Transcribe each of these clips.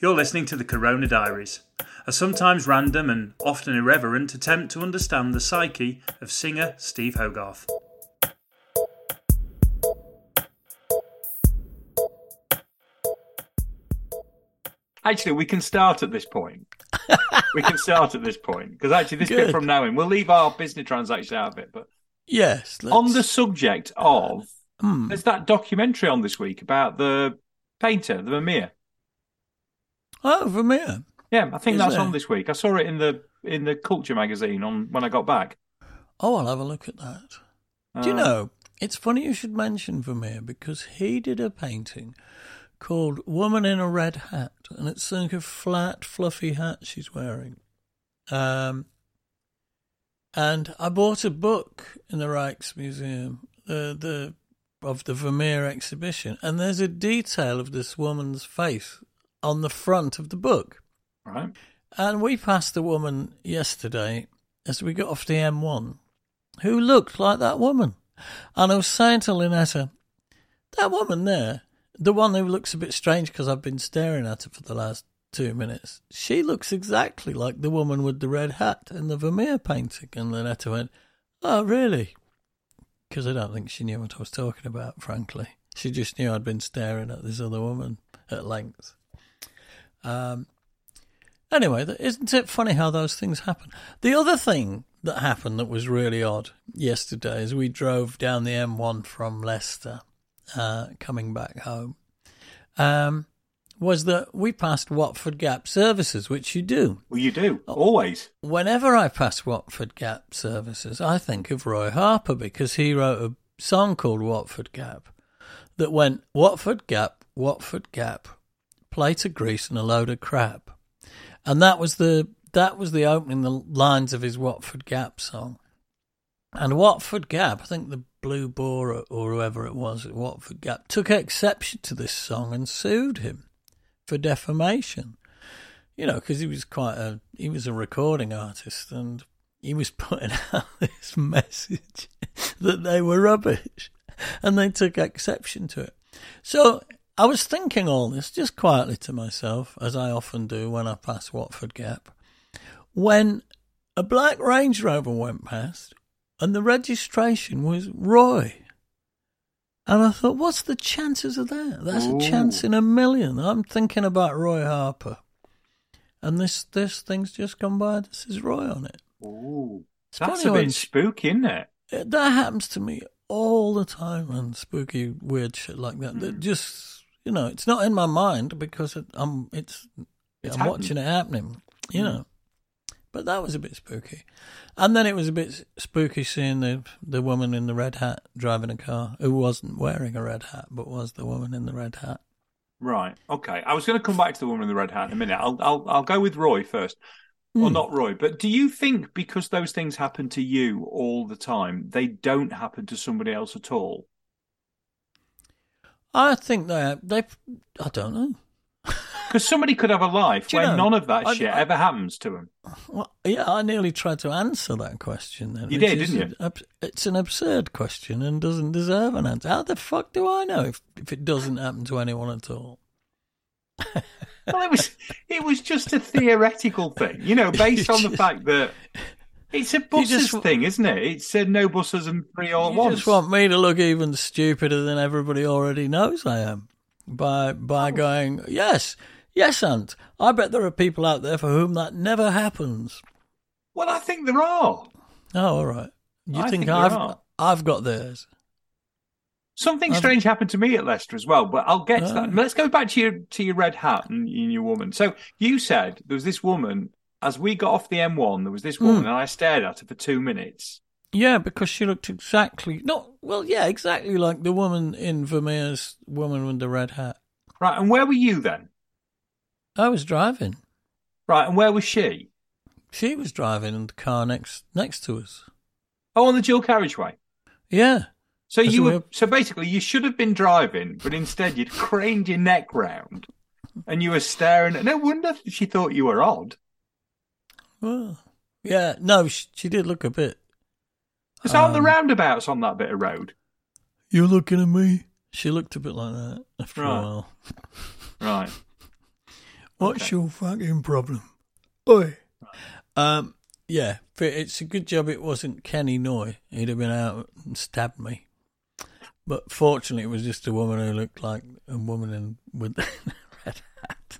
You're listening to the Corona Diaries, a sometimes random and often irreverent attempt to understand the psyche of singer Steve Hogarth. Actually, we can start at this point. we can start at this point because actually, this Good. bit from now in, we'll leave our business transaction out of it. But Yes. Let's... on the subject of, Hmm. there's that documentary on this week about the painter, the Vermeer. Oh, Vermeer. Yeah, I think Is that's there? on this week. I saw it in the in the Culture magazine on when I got back. Oh, I'll have a look at that. Do you Uh, know, it's funny you should mention Vermeer because he did a painting called Woman in a Red Hat, and it's like a flat, fluffy hat she's wearing. Um, and I bought a book in the Rijksmuseum, the the of the Vermeer exhibition, and there's a detail of this woman's face on the front of the book. Right. And we passed a woman yesterday as we got off the M1 who looked like that woman. And I was saying to Lynetta, that woman there, the one who looks a bit strange because I've been staring at her for the last two minutes, she looks exactly like the woman with the red hat in the Vermeer painting. And Lynetta went, Oh, really? Because I don't think she knew what I was talking about, frankly. She just knew I'd been staring at this other woman at length. Um, Anyway, isn't it funny how those things happen? The other thing that happened that was really odd yesterday as we drove down the M1 from Leicester, uh, coming back home, um, was that we passed Watford Gap services, which you do. Well, you do Oh. always. Whenever I pass Watford Gap services, I think of Roy Harper because he wrote a song called Watford Gap that went Watford Gap, Watford Gap, plate of grease and a load of crap. And that was the that was the opening the lines of his Watford Gap song. And Watford Gap, I think the Blue Boar or, whoever it was at Watford Gap, took exception to this song and sued him for defamation you know, because he was quite a he was a recording artist and he was putting out this message that they were rubbish, and they took exception to it. So I was thinking all this just quietly to myself, as I often do when I pass Watford Gap, when a black Range Rover went past and the registration was Roy. And I thought, what's the chances of that? That's Ooh. a chance in a million. I'm thinking about Roy Harper. And this this thing's just come by. This is Roy on it. Ooh, It's that's a when bit spooky, isn't it? it- that happens to me all the time, and spooky, weird shit like that. Hmm. That just you know, it's not in my mind because it, I'm it's, It's I'm happened. watching it happening. You Mm. know, but that was a bit spooky, and then it was a bit spooky seeing the the woman in the red hat driving a car who wasn't wearing a red hat, but was the woman in the red hat. Right. Okay. I was going to come back to the woman in the red hat in a minute. I'll I'll I'll go with Roy first. Well, Hmm. not Roy, but do you think because those things happen to you all the time, they don't happen to somebody else at all? I think they they I don't know. Because somebody could have a life where know, none of that I- shit I- ever happens to them. Well, yeah, I nearly tried to answer that question. Then, You did, didn't you? It's an absurd question and doesn't deserve an answer. How the fuck do I know if, if it doesn't happen to anyone at all? Well, it was it was just a theoretical thing, you know, based on the fact that it's a buses just- thing, isn't it? It's uh, no buses and three all you once. just want me to look even stupider than everybody already knows I am by Oh. by going yes, yes, Aunt. I bet there are people out there for whom that never happens. Well, I think there are. Oh, all right. You I think, think I've are. I've got theirs? Something I've- strange happened to me at Leicester as well, but I'll get to Oh. that. Let's go back to your to your red hat and, and your woman. So you said there was this woman as we got off the M1. There was this woman, Hmm. and I stared at her for two minutes. Yeah, because she looked exactly not well. Yeah, exactly like the woman in Vermeer's woman with the red hat. Right, and where were you then? I was driving. Right, and where was she? She was driving in the car next next to us. Oh, on the dual carriageway. Yeah. So you a were so basically you should have been driving, but instead you'd craned your neck round and you were staring. No wonder she thought you were odd. Well, yeah. No, she, she did look a bit. Because aren't the Um, roundabouts on that bit of road? You're looking at me. She looked a bit like that after Right. a while. Right. What's Okay. your fucking problem, boy? Um, yeah, but it's a good job it wasn't Kenny Noy. He'd have been out and stabbed me. But fortunately, it was just a woman who looked like a woman in with a red hat.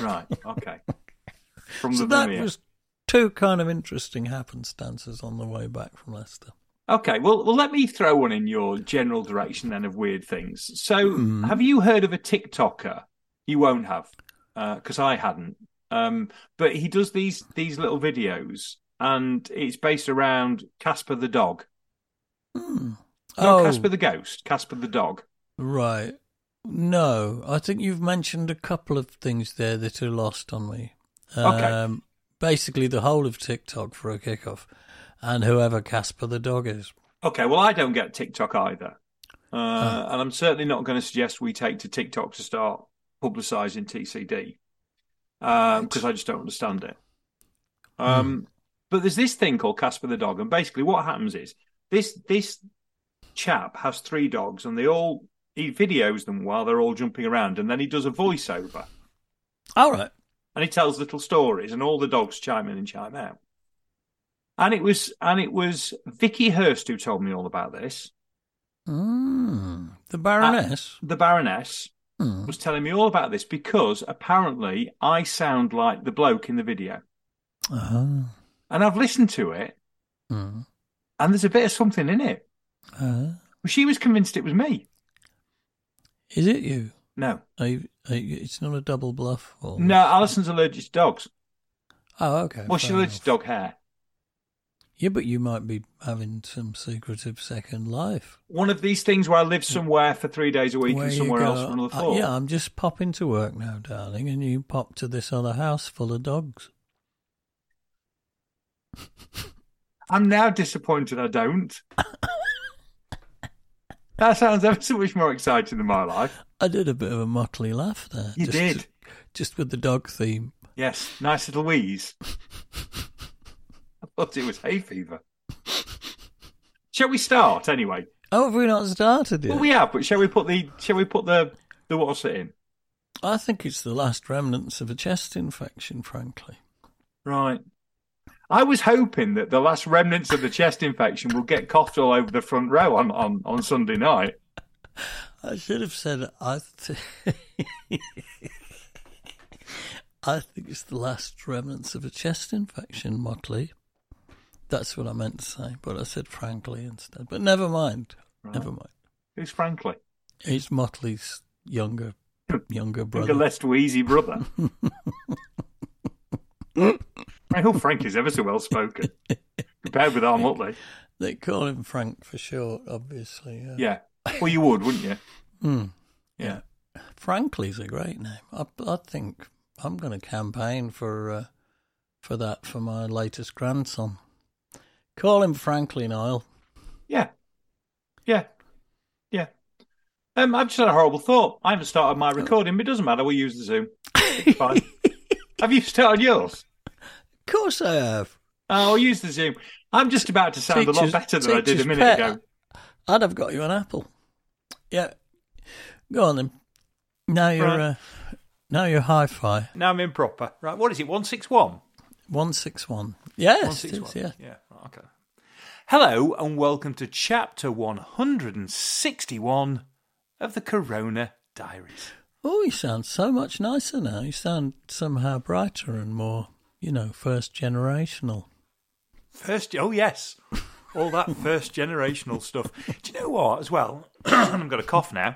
Right. Okay. From So the that was two kind of interesting happenstances on the way back from Leicester. Okay, well, well, let me throw one in your general direction then of weird things. So, Hmm. have you heard of a TikToker? You won't have, because I hadn't. Um, but he does these these little videos, and it's based around Casper the dog. Hmm. Not Oh, Casper the ghost, Casper the dog. right. No, I think you've mentioned a couple of things there that are lost on me. Okay. Um, basically, the whole of TikTok for a kickoff, and whoever Casper the dog is. Okay, well, I don't get TikTok either, uh, Ah. and I'm certainly not going to suggest we take to TikTok to start publicising TCD because I just don't understand it. Um, But there's this thing called Casper the dog, and basically what happens is this this chap has three dogs, and they all he videos them while they're all jumping around, and then he does a voiceover, All right. And he tells little stories, and all the dogs chime in and chime out. And it was and it was Vicky Hurst who told me all about this. Mm, the Baroness. The Baroness Hmm. was telling me all about this because apparently I sound like the bloke in the video. Uh-huh. And I've listened to it, Hmm. and there's a bit of something in it. Uh, She was convinced it was me. is it you? No. Are you, are you? It's not a double bluff? Or... No, Alison's allergic to dogs. Oh, okay. Well, she's allergic to dog hair. Yeah, but you might be having some secretive second life. One of these things where I live somewhere for three days a week Where and somewhere go, else for another "Uh, four. yeah, I'm just popping to work now, darling, and you pop to this other house full of dogs. I'm now disappointed I don't. that sounds ever so much more exciting than my life. I did a bit of a motley laugh there. You just did. just with the dog theme. Yes, nice little wheeze. I thought it was hay fever. Shall we start anyway? Oh, have we not started yet? Well, we have, but shall we put the shall we put the the what's it in? I think it's the last remnants of a chest infection, frankly. Right. I was hoping that the last remnants of the chest infection will get coughed all over the front row on, on, on Sunday night. I should have said I. Th- I think it's the last remnants of a chest infection, Mutley. That's what I meant to say, but I said frankly instead. But never mind. Never mind. Who's frankly? He's Mutley's younger, younger brother. a less wheezy brother. I hope Frank is ever so well spoken compared with our Mutley. They call him Frank for short, obviously. Yeah. Yeah. Well, you would, wouldn't you? Hmm. Yeah. Frankly's a great name. I, I think I'm going to campaign for uh, for that for my latest grandson. Call him Frankly, Niall. Yeah. Yeah. Yeah. Um, I've just had a horrible thought. I haven't started my recording, but it doesn't matter. We'll use the Zoom. It's fine. have you started yours? Of course I have. Oh, we'll use the Zoom. I'm just about to sound a lot better than I did a teacher's minute pet. ago. I'd have got you an apple. Yeah. Go on then. Now you're Right. uh, now you're hi-fi. Now I'm improper. Right, what is it? 161? One six one. Yes, 161. yeah. Yeah, right, okay. Hello and welcome to chapter 161 of the Corona Diaries. Oh, you sound so much nicer now. You sound somehow brighter and more, you know, first generational. First, oh yes, all that first generational stuff. Do you know what? As well, I've got a cough now.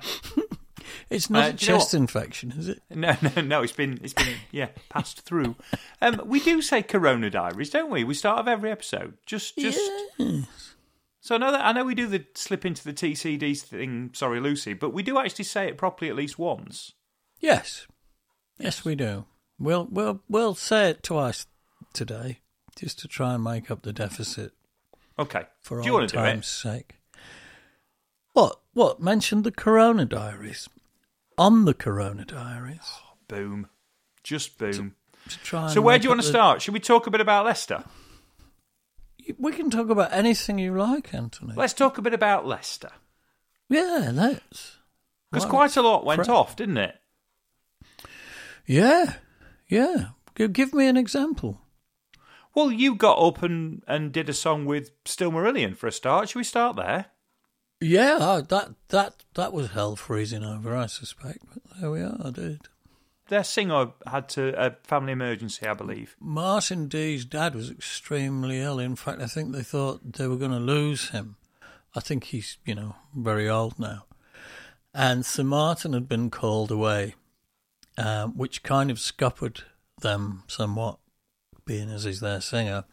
It's not Uh, a do you know chest infection, is it? No, no, no. It's been, it's been, yeah, passed through. Um, we do say Corona Diaries, don't we? We start of every episode. Just, just. Yes. So I know that I know we do the slip into the TCD thing. Sorry, Lucy, but we do actually say it properly at least once. Yes. Yes, we do. We'll we'll we'll say it twice today, just to try and make up the deficit Okay. for Do you old want to do times' it? sake. What what mentioned the Corona Diaries? On the Corona Diaries oh, Boom. Just boom. to try. So where do you want to the- start? Should we talk a bit about Leicester? We can talk about anything you like, Anthony. Let's talk a bit about Leicester. yeah, let's. Because quite a lot went off, didn't it? Yeah, yeah. Give me an example. Well, you got up and, and did a song with Still Marillion for a start. Should we start there? Yeah, that that that was hell freezing over, I suspect. But there we are. I did. Their singer had to a family emergency, I believe. Martin D's dad was extremely ill. In fact, I think they thought they were going to lose him. I think he's, you know, very old now. And Sir Martin had been called away, um, which kind of scuppered them somewhat, being as he's their singer.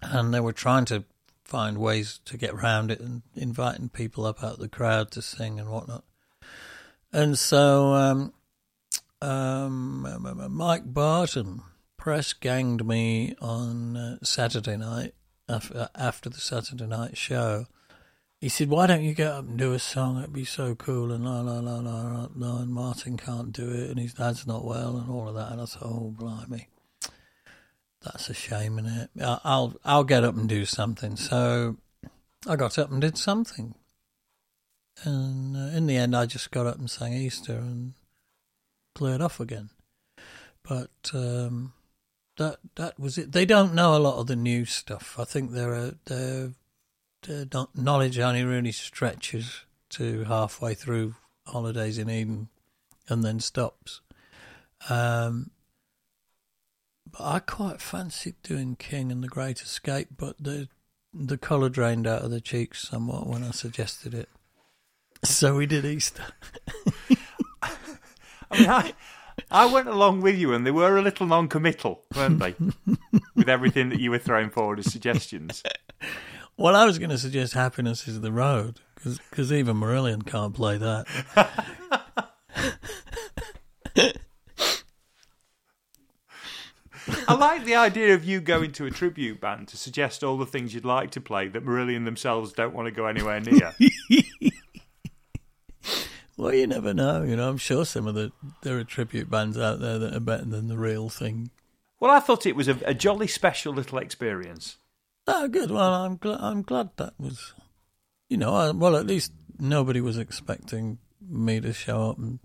And they were trying to find ways to get around it and inviting people up out of the crowd to sing and whatnot. And so um, um, Mike Barton press ganged me on uh, Saturday night after, after the Saturday night show. He said, "Why don't you get up and do a song? It'd be so cool." And la la la la la. and Martin can't do it, and his dad's not well, and all of that. And I thought, "Oh, blimey, that's a shame, is it? I'll I'll get up and do something." So I got up and did something, and uh, in the end, I just got up and sang Easter and cleared off again. But um, that that was it. They don't know a lot of the new stuff. I think their their their kno- knowledge only really stretches to halfway through Holidays in Eden, and then stops. Um, but I quite fancied doing King and the Great Escape, but the the colour drained out of the cheeks somewhat when I suggested it. So we did Easter. I mean, I, I went along with you, and they were a little non-committal, weren't they? with everything that you were throwing forward as suggestions. Well, I was going to suggest Happiness is the Road, because even Marillion can't play that. I like the idea of you going to a tribute band to suggest all the things you'd like to play that Marillion themselves don't want to go anywhere near. Well, you never know. You know, I'm sure some of the there are tribute bands out there that are better than the real thing. well, I thought it was a, a jolly special little experience. Oh, good. Well, I'm glad. I'm glad that was. You know, I, well, at least nobody was expecting me to show up and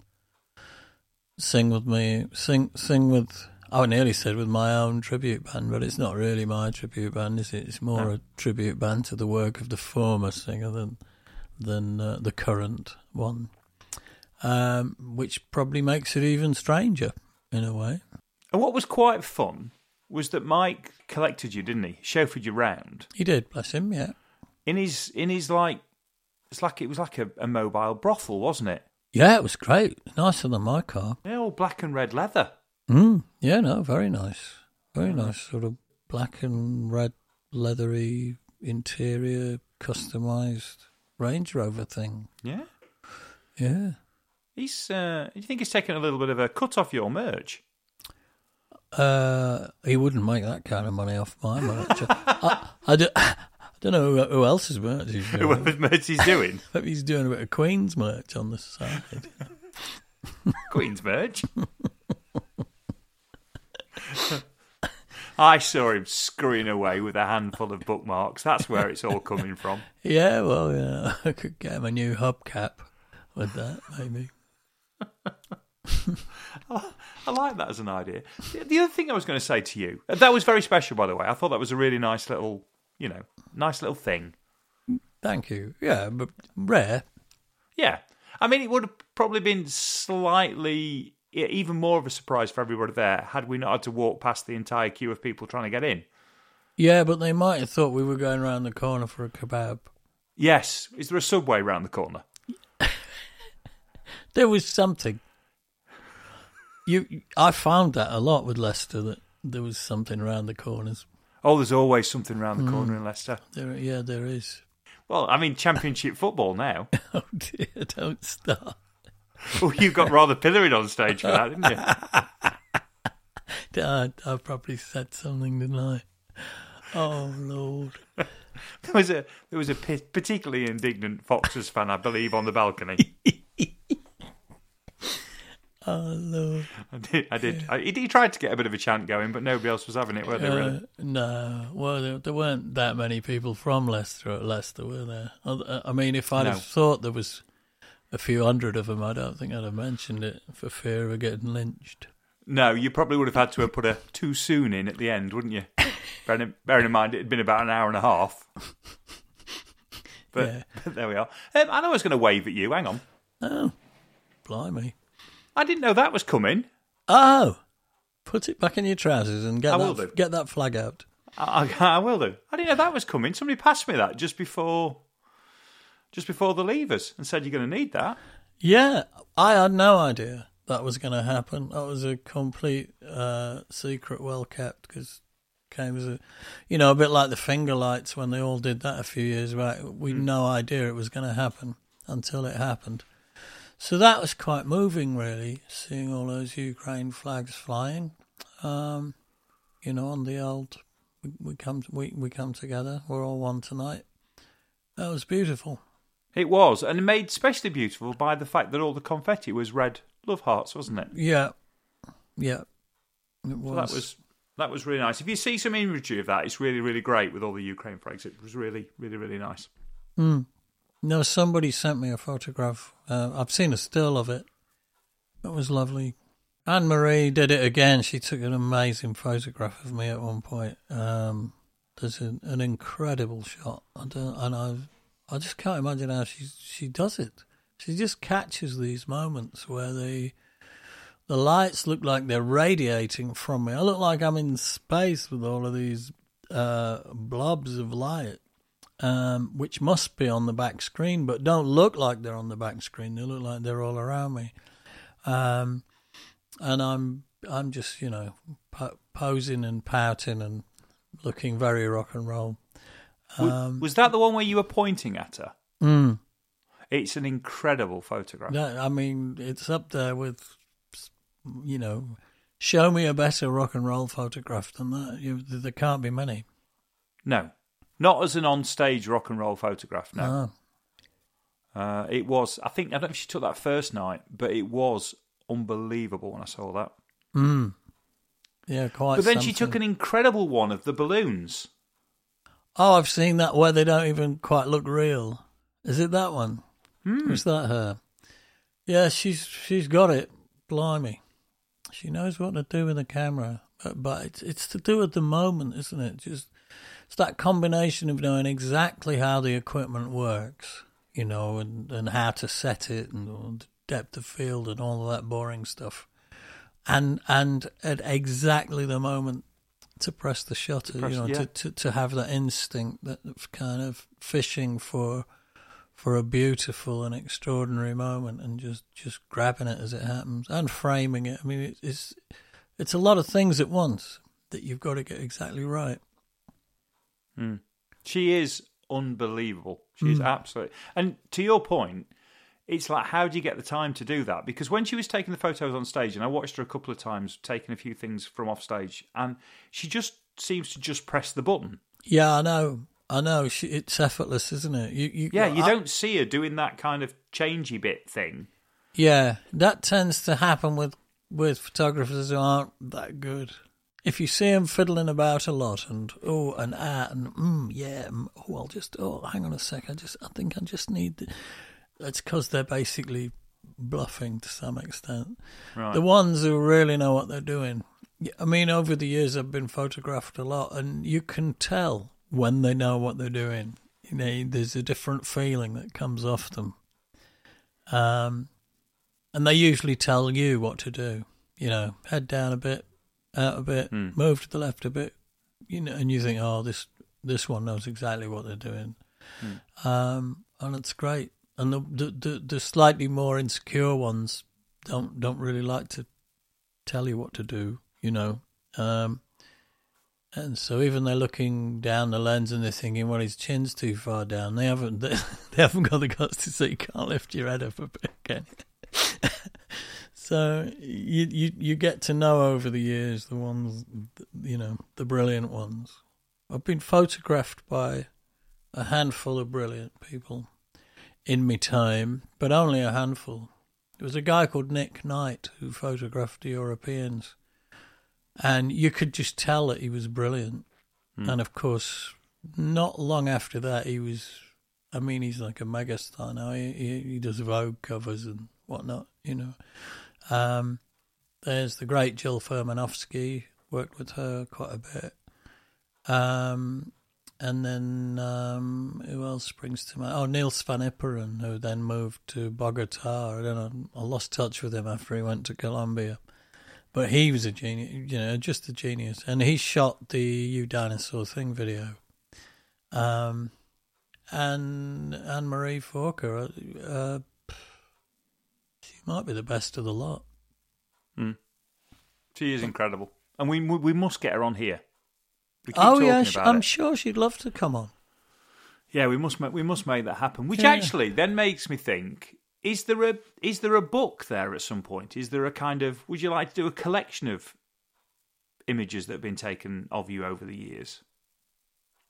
sing with me. Sing, sing with. I nearly said with my own tribute band, but it's not really my tribute band, is it? It's more No. a tribute band to the work of the former singer than than uh, the current one, um, which probably makes it even stranger in a way. And what was quite fun was that Mike collected you, didn't he? Chauffeured you round He did, bless him. Yeah, in his in his like it's like it was like a, a mobile brothel, wasn't it? yeah, it was great. Nicer than my car. Yeah, all black and red leather. Mm, yeah, no, very nice. Very nice. Sort of black and red leathery interior, customized Range Rover thing. Yeah. Yeah. He's uh do you think he's taken a little bit of a cut off your merch? Uh, he wouldn't make that kind of money off my merch. I, I, do, I don't know who, who else's merch he's doing. What merch he's doing? Maybe he's doing a bit of Queen's merch on the side. Queen's merch. I saw him scurrying away with a handful of bookmarks. That's where it's all coming from. Yeah, well, yeah, I could get him a new hubcap with that, maybe. I like that as an idea. The the other thing I was going to say to you, uh, that was very special, by the way. I thought that was a really nice little, you know, nice little thing. Thank you. Yeah, but rare. Yeah. I mean, it would have probably been slightly, even more of a surprise for everybody there had we not had to walk past the entire queue of people trying to get in. Yeah, but they might have thought we were going around the corner for a kebab. Yes. Is there a subway round the corner? There was something. You, I found that a lot with Leicester that there was something around the corners. Oh, there's always something around the mm. corner in Leicester. There, yeah, there is. Well, I mean, Championship football now. Oh dear, don't start. Well, you got rather pilloried on stage for that, didn't you? I, I probably said something, didn't I? Oh Lord. There was a there was a particularly indignant Foxes fan, I believe, on the balcony. Oh Lord. I did. I did. I, he, he tried to get a bit of a chant going, but nobody else was having it, were they? Really? Uh, no, well, there, there weren't that many people from Leicester at Leicester, were there? I I mean, if I'd No. have thought there was a few hundred of them, I don't think I'd have mentioned it for fear of getting lynched. No, you probably would have had to have put a too soon in at the end, wouldn't you? bearing, in, bearing in mind it had been about an hour and a half. But, Yeah. but there we are. Um, I know I was going to wave at you. Hang on. Oh, blimey! I didn't know that was coming. Oh, put it back in your trousers and get I that will do. get that flag out. I, I, I will do. I didn't know that was coming. Somebody passed me that just before, just before the levers, and said you're going to need that. Yeah, I had no idea that was going to happen. That was a complete uh, secret, well kept, because came as a, you know, a bit like the finger lights when they all did that a few years back. We had no idea it was going to happen until it happened. So that was quite moving, really, seeing all those Ukraine flags flying. Um, you know, on the old, we, we come we we come together. We're all one tonight. That was beautiful. It was, and made especially beautiful by the fact that all the confetti was red love hearts, wasn't it? Yeah, yeah. It So that was that was really nice. If you see some imagery of that, it's really really great with all the Ukraine flags. It was really really really nice. No, somebody sent me a photograph. Uh, I've seen a still of it. It was lovely. Anne Marie did it again. She took an amazing photograph of me at one point. Um, there's an, an incredible shot. I don't, and I, I just can't imagine how she she does it. She just catches these moments where the the lights look like they're radiating from me. I look like I'm in space with all of these uh, blobs of light um, which must be on the back screen, but don't look like they're on the back screen. They look like they're all around me, um, and I'm I'm just you know po- posing and pouting and looking very rock and roll. W- was that the one where you were pointing at her? Mm. It's an incredible photograph. That, I mean, it's up there with you know, show me a better rock and roll photograph than that. You, there can't be many. No, not as an on-stage rock and roll photograph. No, uh, it was. I think I don't know if she took that first night, but it was unbelievable when I saw that. Mm. Yeah, quite. but then she took an incredible one of the balloons. Oh, I've seen that where they don't even quite look real. Is it that one? Hmm. Is that her? Yeah, she's she's got it. Blimey, she knows what to do with the camera. But, but it's it's to do with the moment, isn't it? Just it's that combination of knowing exactly how the equipment works, you know, and and how to set it and the depth of field and all of that boring stuff, and and at exactly the moment to press the shutter, press- you know, yeah. to, to to have that instinct that of kind of fishing for for a beautiful and extraordinary moment and just just grabbing it as it happens and framing it. I mean, it, it's it's a lot of things at once that you've got to get exactly right. She is unbelievable. She is Hmm. absolutely. And to your point, it's like, how do you get the time to do that? Because when she was taking the photos on stage, and I watched her a couple of times taking a few things from off stage, and she just seems to just press the button. Yeah, I know, I know. She, it's effortless, isn't it? You, you, Yeah, you I- don't see her doing that kind of changey bit thing. Yeah, that tends to happen with with photographers who aren't that good. If you see them fiddling about a lot and oh and ah and mm, yeah, mm, oh I'll just oh hang on a sec, I just I think I just need. The, it's because they're basically bluffing to some extent. Right. The ones who really know what they're doing. I mean, over the years I've been photographed a lot, and you can tell when they know what they're doing. You know, there's a different feeling that comes off them. Um, and they usually tell you what to do. You know, head down a bit, out a bit, Hmm. move to the left a bit. You know, and you think, oh, this this one knows exactly what they're doing, um, and it's great. And the, the the the slightly more insecure ones don't don't really like to tell you what to do. You know, um, and so even they're looking down the lens and they're thinking, well, his chin's too far down. They haven't they, haven't got the guts to say you can't lift your head up a bit? So you you you get to know over the years the ones you know the brilliant ones. I've been photographed by a handful of brilliant people in my time, but only a handful. There was a guy called Nick Knight who photographed the Europeans, and you could just tell that he was brilliant. Hmm. And of course, not long after that, he was. I mean, he's like a megastar now. He, he, he does Vogue covers and whatnot, you know. Um, there's the great Jill Furmanovsky. Worked with her quite a bit. Um, and then um, who else springs to mind? Oh, Niels van Iperen, who then moved to Bogota. I don't know. I lost touch with him after he went to Colombia. But he was a genius, you know, just a genius. And he shot the You Dinosaur Thing video. Um, and Anne Marie Forker, uh, she might be the best of the lot. Hmm. She is incredible, and we we must get her on here. Oh yeah, I'm it. sure she'd love to come on. Yeah, we must make we must make that happen. Which Yeah. actually then makes me think: is there a is there a book there at some point? Is there a kind of would you like to do a collection of images that have been taken of you over the years?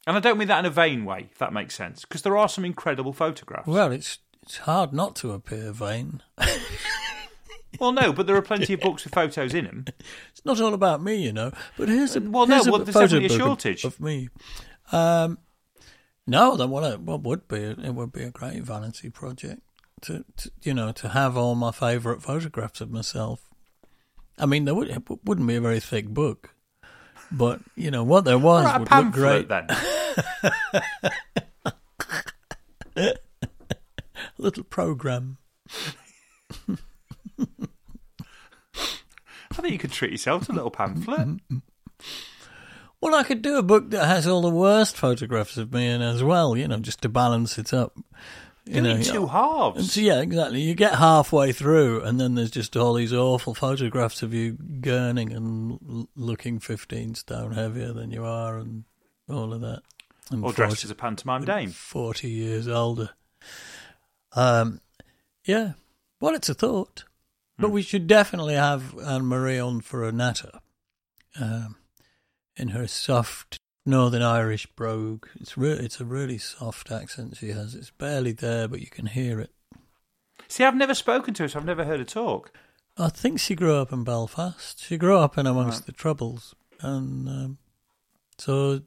And I don't mean that in a vain way, if that makes sense, because there are some incredible photographs. Well, it's it's hard not to appear vain. Well, no, but there are plenty of books with photos in them. It's not all about me, you know. But here's a Well, no, a well, there's definitely a book of- shortage. of me. Um, no, then what? It, what would be? It would be a great vanity project to, to you know to have all my favourite photographs of myself. I mean, there would, it wouldn't be a very thick book, but you know what there was Right, would look great. then. Little program. I think you could treat yourself to a little pamphlet. Well, I could do a book that has all the worst photographs of me in as well, you know, just to balance it up. You Do know, in two halves. So, yeah, exactly. You get halfway through, and then there's just all these awful photographs of you gurning and l- looking 15 stone heavier than you are, and all of that. And or dressed 40 as a pantomime dame. 40 years older. Um, yeah, well, it's a thought. But Hmm. we should definitely have Anne Marie on for a natter. Um, in her soft Northern Irish brogue. It's re- it's a really soft accent she has. It's barely there, but you can hear it. See, I've never spoken to her, so I've never heard her talk. I think she grew up in Belfast. She grew up in amongst Right. the Troubles, and um, so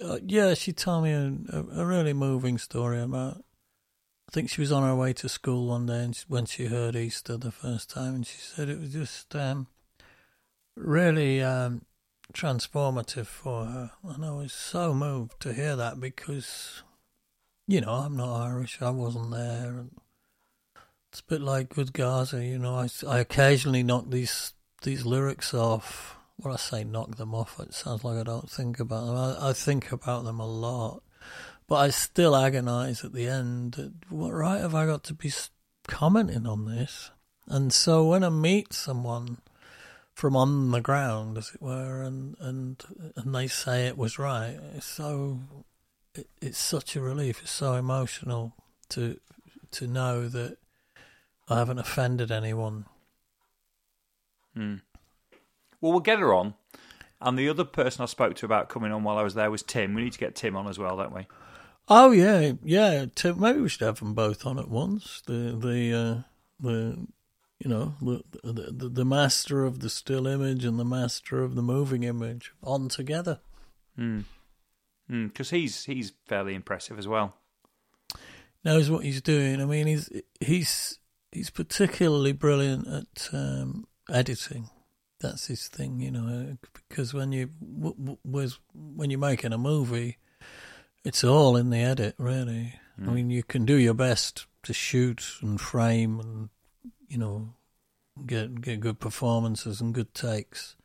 uh, yeah, she told me a, a, a really moving story about. I think she was on her way to school one day, and when she heard Easter the first time, and she said it was just um, really um, transformative for her, and I was so moved to hear that because, you know, I'm not Irish. I wasn't there, and it's a bit like with Gaza, you know. I, I occasionally knock these these lyrics off. When I say knock them off, it sounds like I don't think about them. I, I think about them a lot, but I still agonise at the end. at What right have I got to be commenting on this? And so when I meet someone from on the ground, as it were, and and and they say it was right, it's so it, it's such a relief. It's so emotional to to know that I haven't offended anyone. Hmm. Well, we'll get her on. And the other person I spoke to about coming on while I was there was Tim. We need to get Tim on as well, don't we? Oh yeah, yeah. To, maybe we should have them both on at once. The the uh, the you know the, the the master of the still image and the master of the moving image on together. Because he's he's fairly impressive as well. Knows what he's doing. I mean, he's he's he's particularly brilliant at um, editing. That's his thing, you know. Because when you w- w- was when you're making a movie, it's all in the edit, really. I mean, you can do your best to shoot and frame and you know get get good performances and good takes,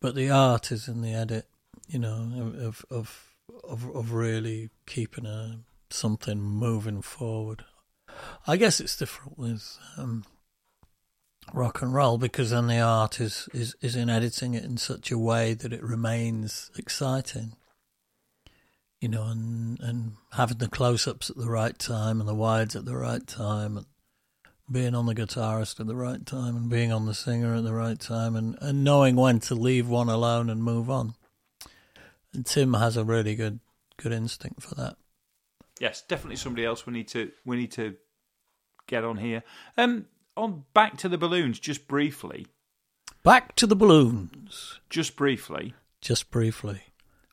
but the art is in the edit. You know, of of of of really keeping a something moving forward. I guess it's different with um, rock and roll because then the art is, is, is in editing it in such a way that it remains exciting. You know, and and having the close ups at the right time and the wides at the right time and being on the guitarist at the right time and being on the singer at the right time and, and knowing when to leave one alone and move on. And Tim has a really good good instinct for that. Yes, definitely somebody else we need to we need to get on here. Um, on back to the balloons, just briefly, Back to the balloons, just briefly. just briefly.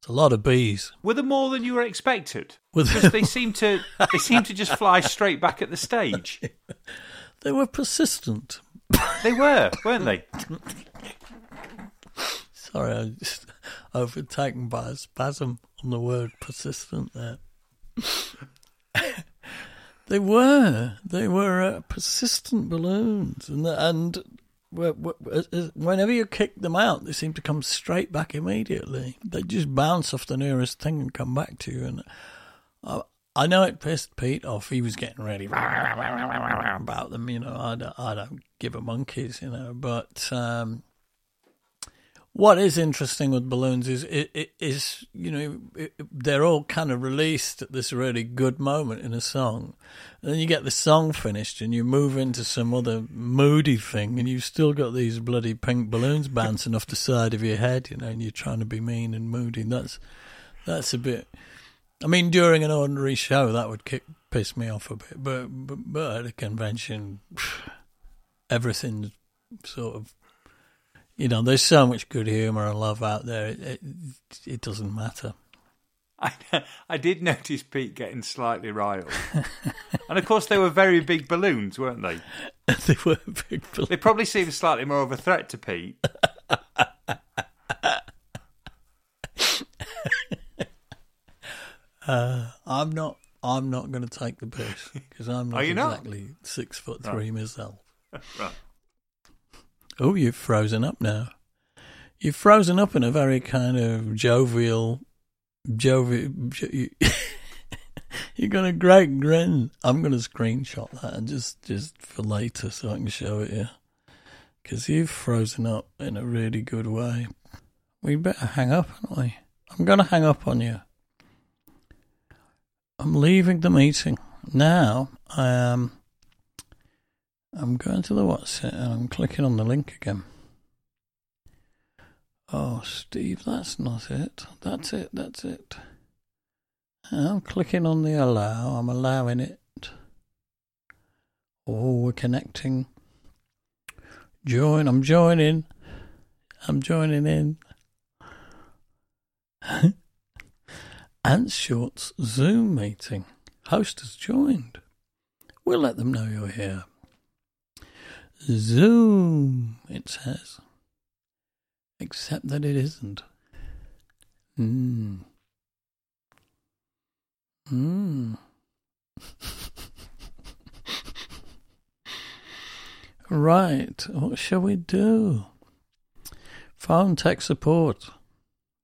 It's a lot of bees. Were there more than you were expected? Because they seem to they seem to just fly straight back at the stage. They were persistent. They were, weren't they? Sorry, I was just overtaken by a spasm on the word persistent there. they were. They were uh, persistent balloons. And, and wh- wh- as- whenever you kick them out, they seem to come straight back immediately. They just bounce off the nearest thing and come back to you. And I, I know it pissed Pete off. He was getting really about them, you know. I don't, I don't give a monkeys, you know. But um, what is interesting with balloons is it, is you know it, they're all kind of released at this really good moment in a song, and then you get the song finished and you move into some other moody thing, and you've still got these bloody pink balloons bouncing off the side of your head, you know, and you're trying to be mean and moody. And that's that's a bit. I mean, during an ordinary show, that would kick piss me off a bit, but but, but at a convention, everything's sort of you know, there's so much good humour and love out there. It, it, it doesn't matter. I, I did notice Pete getting slightly riled, and of course they were very big balloons, weren't they? they were big. bal- They probably seemed slightly more of a threat to Pete. Uh, I'm not. I'm not going to take the piss because I'm not Are you not? exactly six foot three Right. myself. Right. Oh, you've frozen up now. You've frozen up in a very kind of jovial, jovial. Jo- you, got a great grin. I'm going to screenshot that and just just for later so I can show it you. Because you've frozen up in a really good way. We'd better hang up, aren't we? I'm going to hang up on you. I'm leaving the meeting now. I am. I'm going to the WhatsApp and I'm clicking on the link again. Oh, Steve, that's not it. That's it. That's it. I'm clicking on the allow. I'm allowing it. Oh, we're connecting. Join. I'm joining. I'm joining in. Ant Short's Zoom meeting. Host has joined. We'll let them know you're here. Zoom, it says. Except that it isn't. Hmm. Hmm. right, what shall we do? Phone tech support.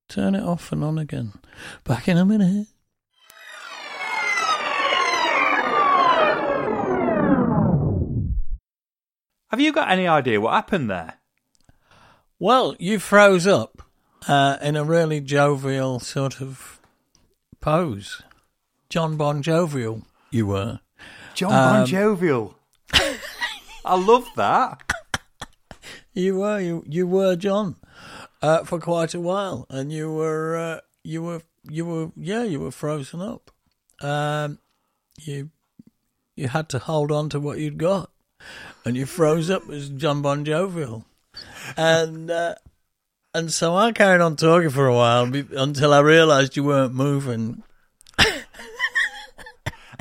Turn it off and on again. Back in a minute. Have you got any idea what happened there? Well, you froze up uh, in a really jovial sort of pose. John Bon Jovial, you were. John Bon Um, Jovial. I love that. You were. You you were John uh, for quite a while, and you were uh, you were you were yeah you were frozen up. Um, you you had to hold on to what you'd got, and you froze up as John Bon Jovial, and uh, and so I carried on talking for a while be- until I realised you weren't moving.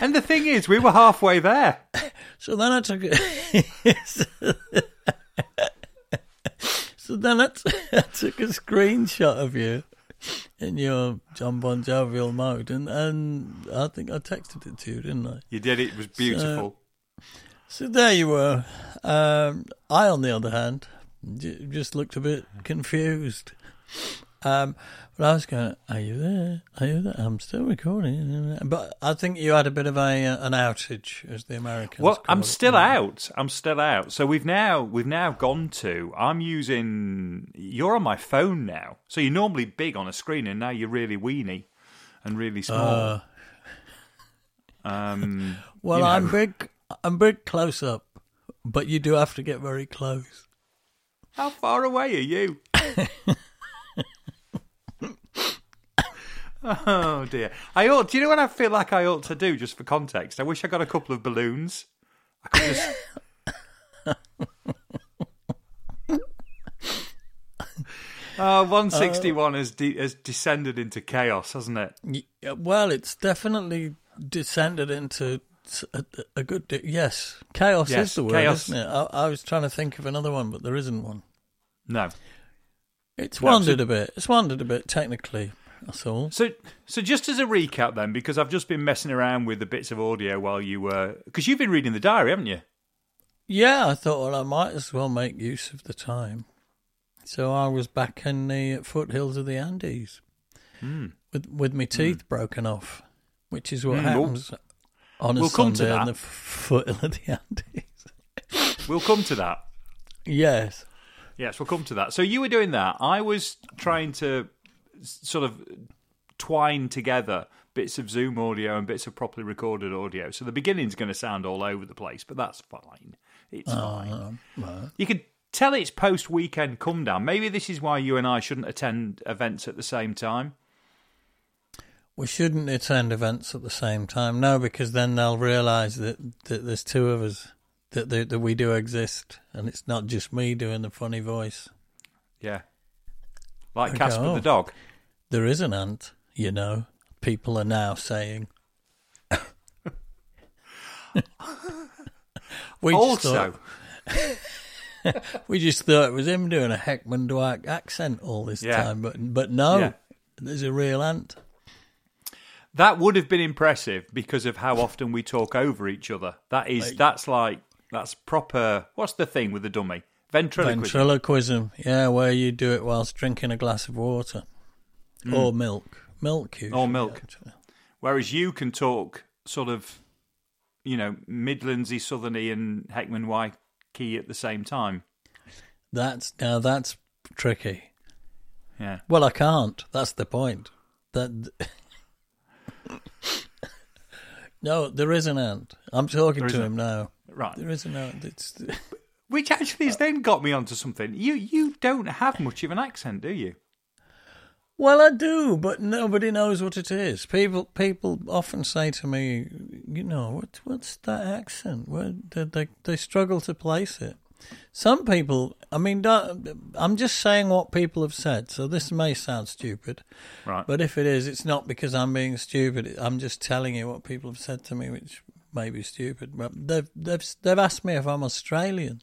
And the thing is, we were halfway there. So then I took it. so then I, t- I took a screenshot of you in your John Bon Jovial mode, and, and I think I texted it to you, didn't I? You did it. It was beautiful. So there you were. Um, I, on the other hand, j- just looked a bit confused. Um, but I was going, "Are you there? Are you there?" I'm still recording, but I think you had a bit of a uh, an outage, as the Americans. Well, I'm it. still out. I'm still out. So we've now we've now gone to. I'm using. You're on my phone now. So you're normally big on a screen, and now you're really weeny and really small. Uh, um, Well, you know. I'm big. I'm big close up. but you do have to get very close. How far away are you? oh dear. I ought. Do you know what I feel like I ought to do? Just for context, I wish I got a couple of balloons. I could just. Oh, 161 uh, has, de- has descended into chaos, hasn't it? Well, it's definitely descended into a, a good. Di- yes, chaos Yes, is the word, chaos. isn't it? I, I was trying to think of another one, but there isn't one. No. It's No, wandered so- a bit. It's wandered a bit technically. That's all. So, so just as a recap, then, because I've just been messing around with the bits of audio while you were, because you've been reading the diary, haven't you? Yeah, I thought, well, I might as well make use of the time. So I was back in the foothills of the Andes Hmm. with with my teeth broken off, which is what Mm, happens on we'll come to that. the foothill of the Andes. We'll come to that. yes. Yes, we'll come to that. So you were doing that. I was trying to sort of twine together bits of Zoom audio and bits of properly recorded audio. So the beginning's going to sound all over the place, but that's fine. It's fine. Um. You could tell it's post weekend come down. Maybe this is why you and I shouldn't attend events at the same time. We shouldn't attend events at the same time. No, because then they'll realise that, that there's two of us, that, that that we do exist, and it's not just me doing the funny voice. Yeah. Like Okay, Casper oh. the dog. Oh, there is an ant, you know. People are now saying. we just also, thought, we just thought it was him doing a Heckmondwike accent all this Yeah. time, but but no, Yeah. there's a real ant. That would have been impressive because of how often we talk over each other. That is, that's like, that's proper. What's the thing with the dummy? Ventriloquism. Ventriloquism, yeah, where you do it whilst drinking a glass of water or milk, milk. Or Mm. milk. actually. Whereas you can talk sort of, you know, Midlandsy, Southerny, and Heckman Y key at the same time. That's now that's tricky. Yeah. Well, I can't. That's the point. That no, there is an ant. I'm talking to him now. Right. There is an ant. It's Which actually has then got me onto something. You you don't have much of an accent, do you? well, I do, but nobody knows what it is. People people often say to me, you know, what what's that accent? Where they they, they struggle to place it. Some people, I mean, don't, I'm just saying what people have said. So this may sound stupid, Right. But if it is, it's not because I'm being stupid. I'm just telling you what people have said to me, which may be stupid. But they've they've they've asked me if I'm Australian.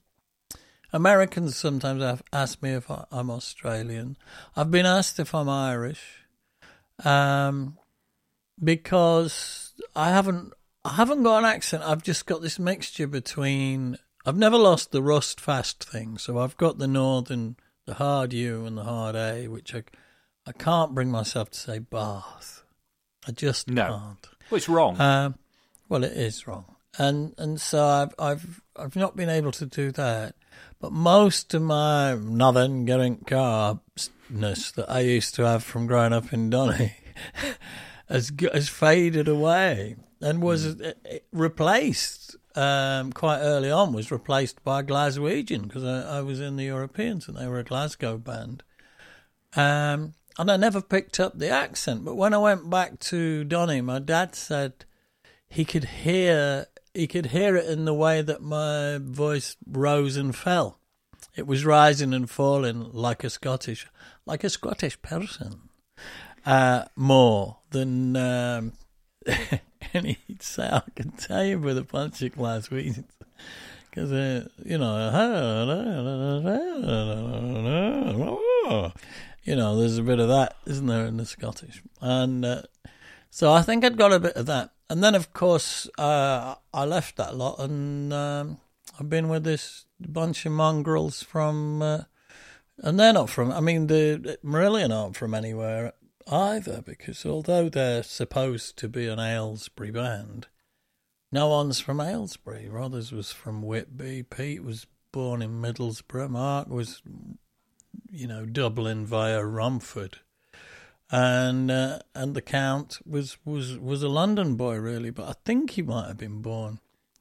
Americans sometimes asked me if I'm Australian. I've been asked if I'm Irish, um, because I haven't I haven't got an accent. I've just got this mixture between. I've never lost the rust fast thing, so I've got the northern, the hard U and the hard A, which I I can't bring myself to say Bath. I just No. can't. Well, it's wrong. Um, well, it is wrong, and and so I've I've I've not been able to do that. But most of my northern getting carness that I used to have from growing up in Donny has has faded away and was uh, uh, replaced um, quite early on. Was replaced by Glaswegian because I, I was in the Europeans and they were a Glasgow band. Um, and I never picked up the accent. But when I went back to Donny, my dad said he could hear he could hear it in the way that my voice rose and fell. It was rising and falling like a Scottish like a Scottish person. Uh, more than um, and he'd say, I can tell you with a bunch of glass weeds. Because, uh, you know, you know, there's a bit of that, isn't there, in the Scottish? And uh, so I think I'd got a bit of that. And then, of course, uh, I left that lot and um, I've been with this bunch of mongrels from, uh, and they're not from, I mean, the Marillion aren't from anywhere either, because although they're supposed to be an Aylesbury band, no one's from Aylesbury. Rothers was from Whitby. Pete was born in Middlesbrough. Mark was, you know, Dublin via Romford. And uh, and the Count was, was, was a London boy, really, but I think he might have been born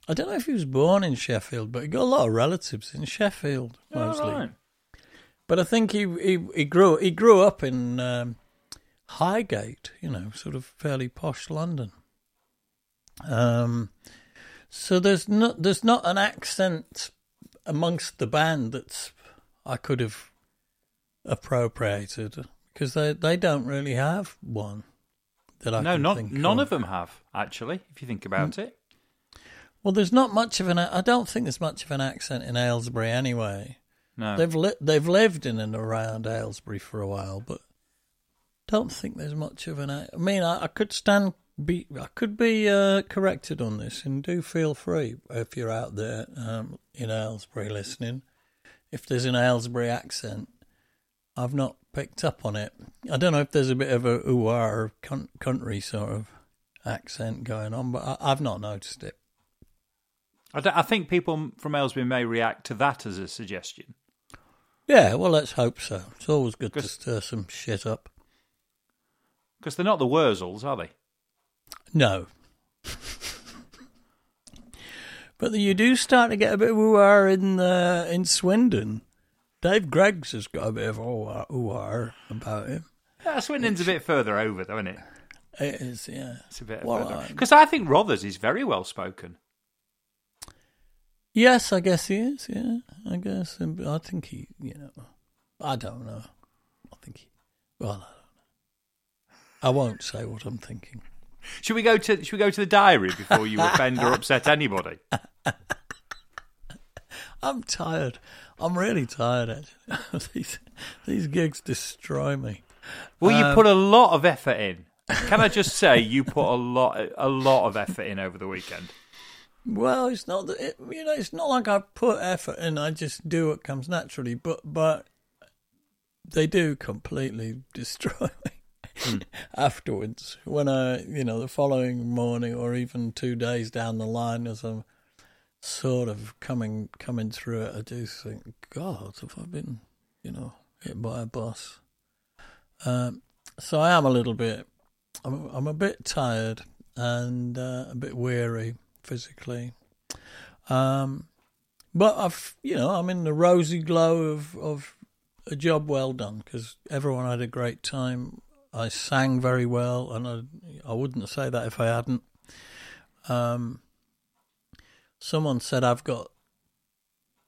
I don't know if he was born in Sheffield, but he got a lot of relatives in Sheffield mostly. Oh, right. But I think he he, he grew he grew up in um, Highgate, you know, sort of fairly posh London. Um, so there's not there's not an accent amongst the band that's I could have appropriated because they they don't really have one that I No, not, none of. of them have, actually, if you think about it. Well, there's not much of an. I don't think there's much of an accent in Aylesbury anyway. No. They've li- they've lived in and around Aylesbury for a while, but don't think there's much of an. I mean, I, I could stand be I could be uh, corrected on this, and do feel free if you're out there um, in Aylesbury listening. If there's an Aylesbury accent, I've not picked up on it. I don't know if there's a bit of a ooh country sort of accent going on, but I, I've not noticed it. I, I think people from Aylesbury may react to that as a suggestion. Yeah, well, let's hope so. It's always good to stir some shit up. Because they're not the Wurzels, are they? No. but you do start to get a bit of ooh in uh, in Swindon. Dave Greggs has got a bit of ooh about him. Yeah, Swindon's a bit further over, though, isn't it? It is, yeah. It's a bit Well, further. Because I think Rothers is very well spoken. Yes, I guess he is. Yeah, I guess. I think he, you know, I don't know. I think he. Well, I don't know. I won't say what I'm thinking. Should we go to Should we go to the diary before you offend or upset anybody? I'm tired. I'm really tired. Actually, these these gigs destroy me. Well, you Um, put a lot of effort in. Can I just say you put a lot a lot of effort in over the weekend? Well, it's not that it, you know. It's not like I put effort in. I just do what comes naturally. But but they do completely destroy me afterwards. When I you know the following morning or even two days down the line, as I'm sort of coming coming through it, I do think, God, have I been you know hit by a bus? Um, so I am a little bit. I'm I'm a bit tired and uh, a bit weary physically. Um, but I've, you know, I'm in the rosy glow of, of a job well done because everyone had a great time. I sang very well, and I, I wouldn't say that if I hadn't. Um, someone said I've got,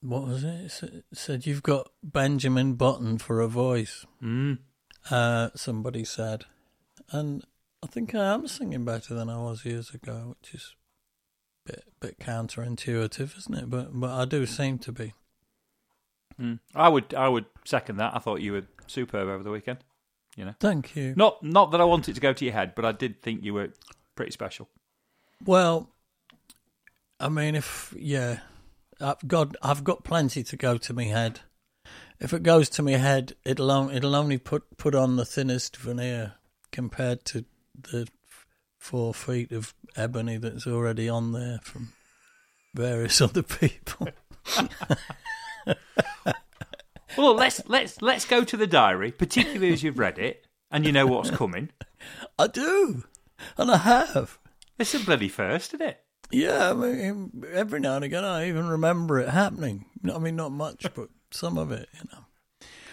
what was it? It said- said you've got Benjamin Button for a voice. Mm. Uh, somebody said, and I think I am singing better than I was years ago, which is a bit bit counterintuitive, isn't it? But but I do seem to be. Mm. I would I would second that. I thought you were superb over the weekend. You know, Thank you. not not that I want it to go to your head, but I did think you were pretty special. Well, I mean, if yeah, I've got I've got plenty to go to my head. If it goes to my head, it'll on, it'll only put put on the thinnest veneer compared to the four feet of ebony that's already on there from various other people. Well, let's let's let's go to the diary, particularly as you've read it and you know what's coming. I do, and I have. It's a bloody first, isn't it? Yeah, I mean, every now and again I even remember it happening. I mean, not much, but some of it, you know.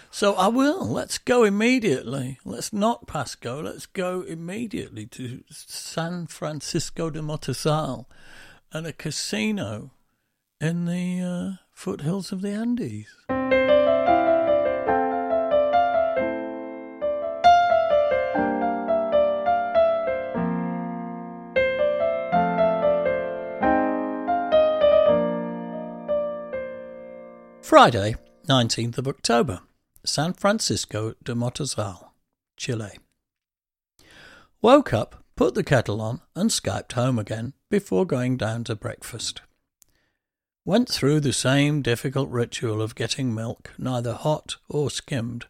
So I will. Let's go immediately. Let's not pass go. Let's go immediately to San Francisco de Mostazal and a casino in the uh, foothills of the Andes. Friday, 19th of October, San Francisco de Mostazal, Chile. Woke up, put the kettle on, and Skyped home again before going down to breakfast. Went through the same difficult ritual of getting milk, neither hot or skimmed,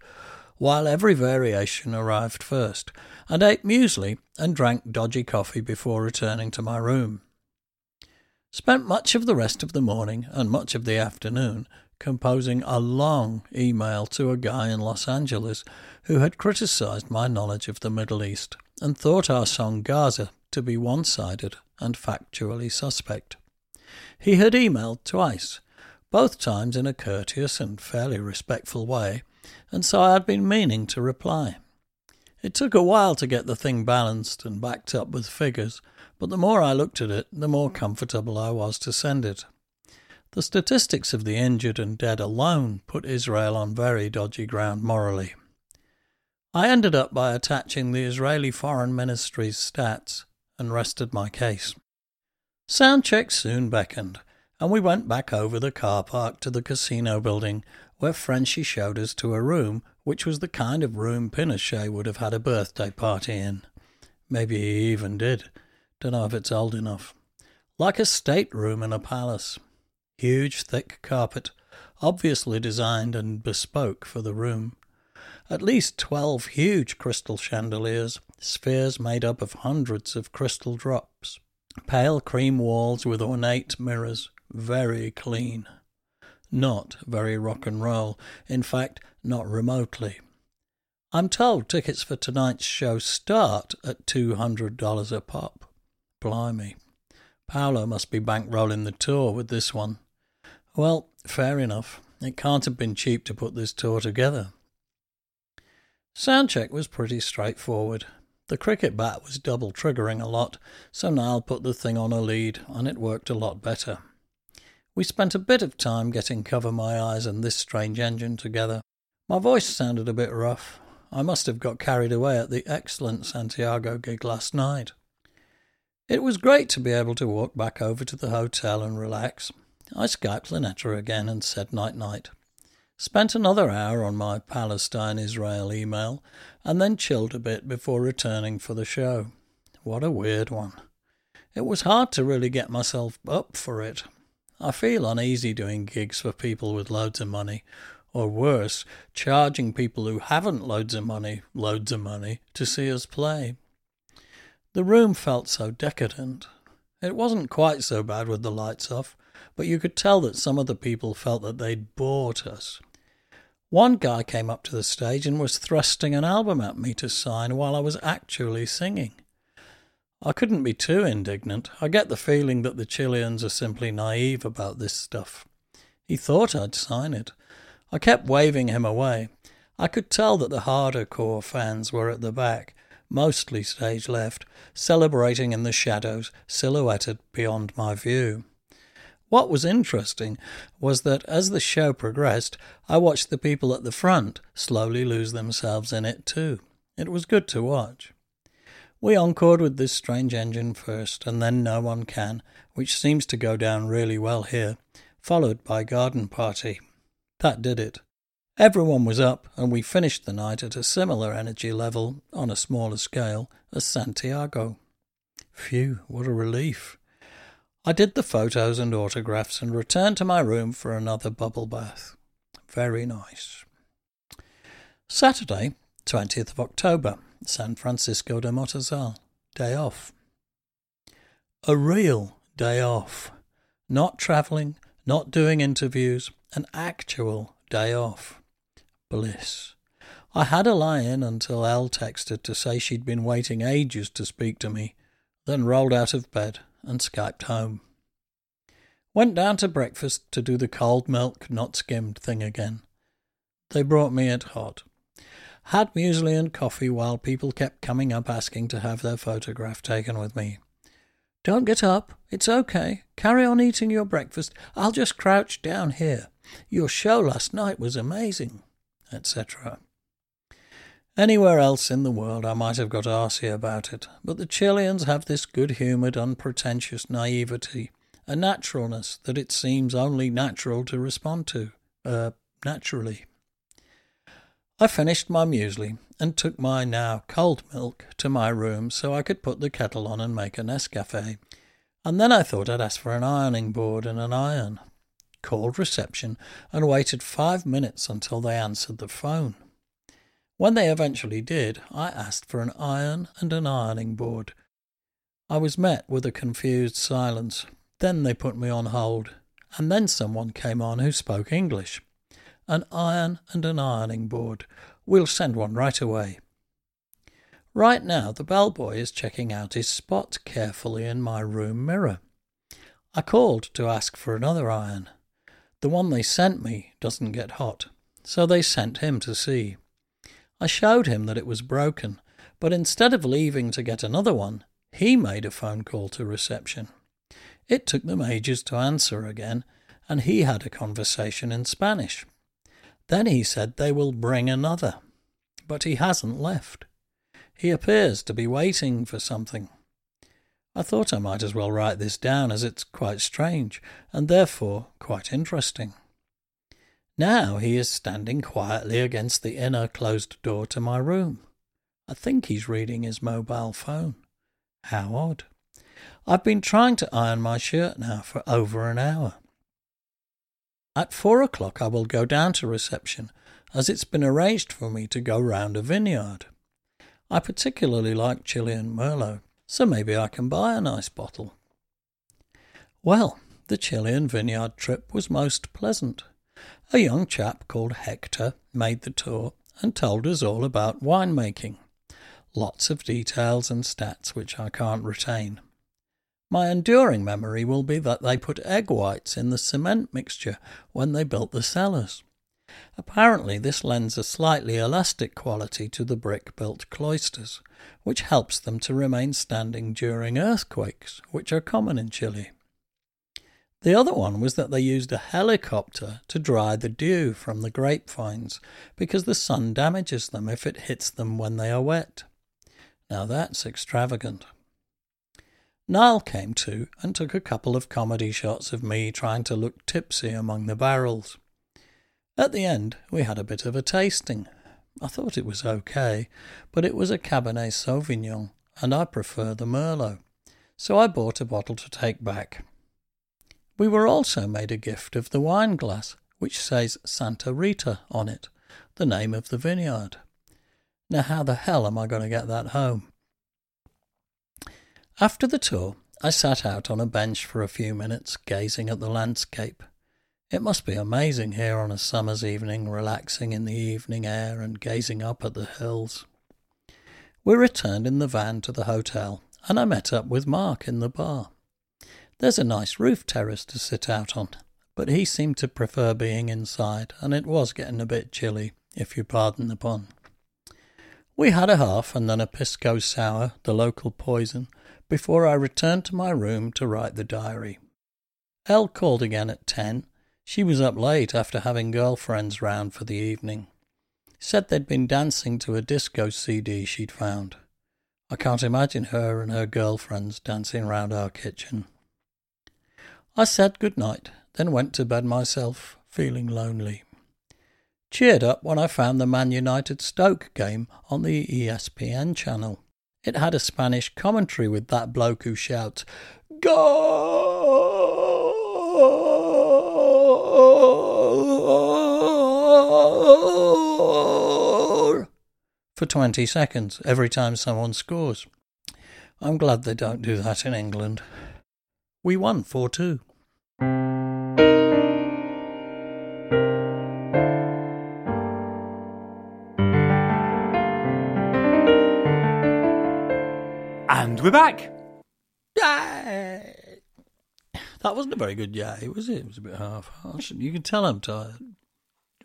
while every variation arrived first, and ate muesli and drank dodgy coffee before returning to my room. Spent much of the rest of the morning and much of the afternoon composing a long email to a guy in Los Angeles who had criticized my knowledge of the Middle East and thought our song Gaza to be one sided and factually suspect. He had emailed twice, both times in a courteous and fairly respectful way, and so I had been meaning to reply. It took a while to get the thing balanced and backed up with figures, but the more I looked at it, the more comfortable I was to send it. The statistics of the injured and dead alone put Israel on very dodgy ground morally. I ended up by attaching the Israeli Foreign Ministry's stats and rested my case. Sound check soon beckoned, and we went back over the car park to the casino building, where Frenchy showed us to a room which was the kind of room Pinochet would have had a birthday party in. Maybe he even did. Don't know if it's old enough. Like a stateroom in a palace. Huge, thick carpet, obviously designed and bespoke for the room. At least twelve huge crystal chandeliers, spheres made up of hundreds of crystal drops. Pale cream walls with ornate mirrors, very clean. Not very rock and roll, in fact, not remotely. I'm told tickets for tonight's show start at $200 a pop. Blimey. Paolo must be bankrolling the tour with this one. Well, fair enough. It can't have been cheap to put this tour together. Soundcheck was pretty straightforward. The cricket bat was double triggering a lot, so Niall put the thing on a lead, and it worked a lot better. We spent a bit of time getting Cover My Eyes and This Strange Engine together. My voice sounded a bit rough. I must have got carried away at the excellent Santiago gig last night. It was great to be able to walk back over to the hotel and relax. I Skyped Lynetta again and said night night. Spent another hour on my Palestine Israel email and then chilled a bit before returning for the show. What a weird one. It was hard to really get myself up for it. I feel uneasy doing gigs for people with loads of money or worse, charging people who haven't loads of money, loads of money, to see us play. The room felt so decadent. It wasn't quite so bad with the lights off, but you could tell that some of the people felt that they'd bought us. One guy came up to the stage and was thrusting an album at me to sign while I was actually singing. I couldn't be too indignant. I get the feeling that the Chileans are simply naive about this stuff. He thought I'd sign it, I kept waving him away. I could tell that the harder core fans were at the back, mostly stage left, celebrating in the shadows, silhouetted beyond my view. What was interesting was that as the show progressed, I watched the people at the front slowly lose themselves in it too. It was good to watch. We encored with this strange engine first, and then No One Can, which seems to go down really well here, followed by Garden Party. That did it. Everyone was up, and we finished the night at a similar energy level, on a smaller scale, as Santiago. Phew, what a relief. I did the photos and autographs and returned to my room for another bubble bath. Very nice. Saturday, 20th of October, San Francisco de Mostazal. Day off. A real day off. Not travelling, not doing interviews, an actual day off. Bliss. I had a lie in until Elle texted to say she'd been waiting ages to speak to me, then rolled out of bed and Skyped home. Went down to breakfast to do the cold milk, not skimmed thing again. They brought me it hot. Had muesli and coffee while people kept coming up asking to have their photograph taken with me. Don't get up. It's okay. Carry on eating your breakfast. I'll just crouch down here. Your show last night was amazing, etc. Anywhere else in the world I might have got arsy about it, but the Chileans have this good humoured, unpretentious naivety, a naturalness that it seems only natural to respond to, uh, naturally. I finished my muesli and took my now cold milk to my room so I could put the kettle on and make an Nescafe. And then I thought I'd ask for an ironing board and an iron called reception and waited five minutes until they answered the phone. When they eventually did, I asked for an iron and an ironing board. I was met with a confused silence. Then they put me on hold, and then someone came on who spoke English. An iron and an ironing board. We'll send one right away. Right now, the bellboy is checking out his spot carefully in my room mirror. I called to ask for another iron. The one they sent me doesn't get hot, so they sent him to see. I showed him that it was broken, but instead of leaving to get another one, he made a phone call to reception. It took them ages to answer again, and he had a conversation in Spanish. Then he said they will bring another, but he hasn't left. He appears to be waiting for something. I thought I might as well write this down as it's quite strange, and therefore quite interesting. Now he is standing quietly against the inner closed door to my room. I think he's reading his mobile phone. How odd. I've been trying to iron my shirt now for over an hour. At four o'clock I will go down to reception, as it's been arranged for me to go round a vineyard. I particularly like Chilean Merlot, so maybe I can buy a nice bottle. Well, the Chilean vineyard trip was most pleasant. A young chap called Hector made the tour and told us all about winemaking. Lots of details and stats which I can't retain. My enduring memory will be that they put egg whites in the cement mixture when they built the cellars. Apparently, this lends a slightly elastic quality to the brick built cloisters, which helps them to remain standing during earthquakes, which are common in Chile. The other one was that they used a helicopter to dry the dew from the grapevines because the sun damages them if it hits them when they are wet. Now that's extravagant. Niall came too and took a couple of comedy shots of me trying to look tipsy among the barrels. At the end, we had a bit of a tasting. I thought it was okay, but it was a Cabernet Sauvignon, and I prefer the Merlot, so I bought a bottle to take back. We were also made a gift of the wine glass, which says Santa Rita on it, the name of the vineyard. Now, how the hell am I going to get that home? After the tour, I sat out on a bench for a few minutes, gazing at the landscape. It must be amazing here on a summer's evening, relaxing in the evening air and gazing up at the hills. We returned in the van to the hotel, and I met up with Mark in the bar. There's a nice roof terrace to sit out on, but he seemed to prefer being inside, and it was getting a bit chilly, if you pardon the pun. We had a half and then a pisco sour, the local poison, before I returned to my room to write the diary. Elle called again at ten. She was up late after having girlfriends round for the evening. Said they'd been dancing to a disco CD she'd found. I can't imagine her and her girlfriends dancing round our kitchen. I said good night, then went to bed myself, feeling lonely. Cheered up when I found the Man United Stoke game on the ESPN channel. It had a Spanish commentary with that bloke who shouts, Goal! for 20 seconds every time someone scores. I'm glad they don't do that in England. We won 4 2. And we're back. Yay! That wasn't a very good yay, was it? It was a bit half harsh. You can tell I'm tired. Do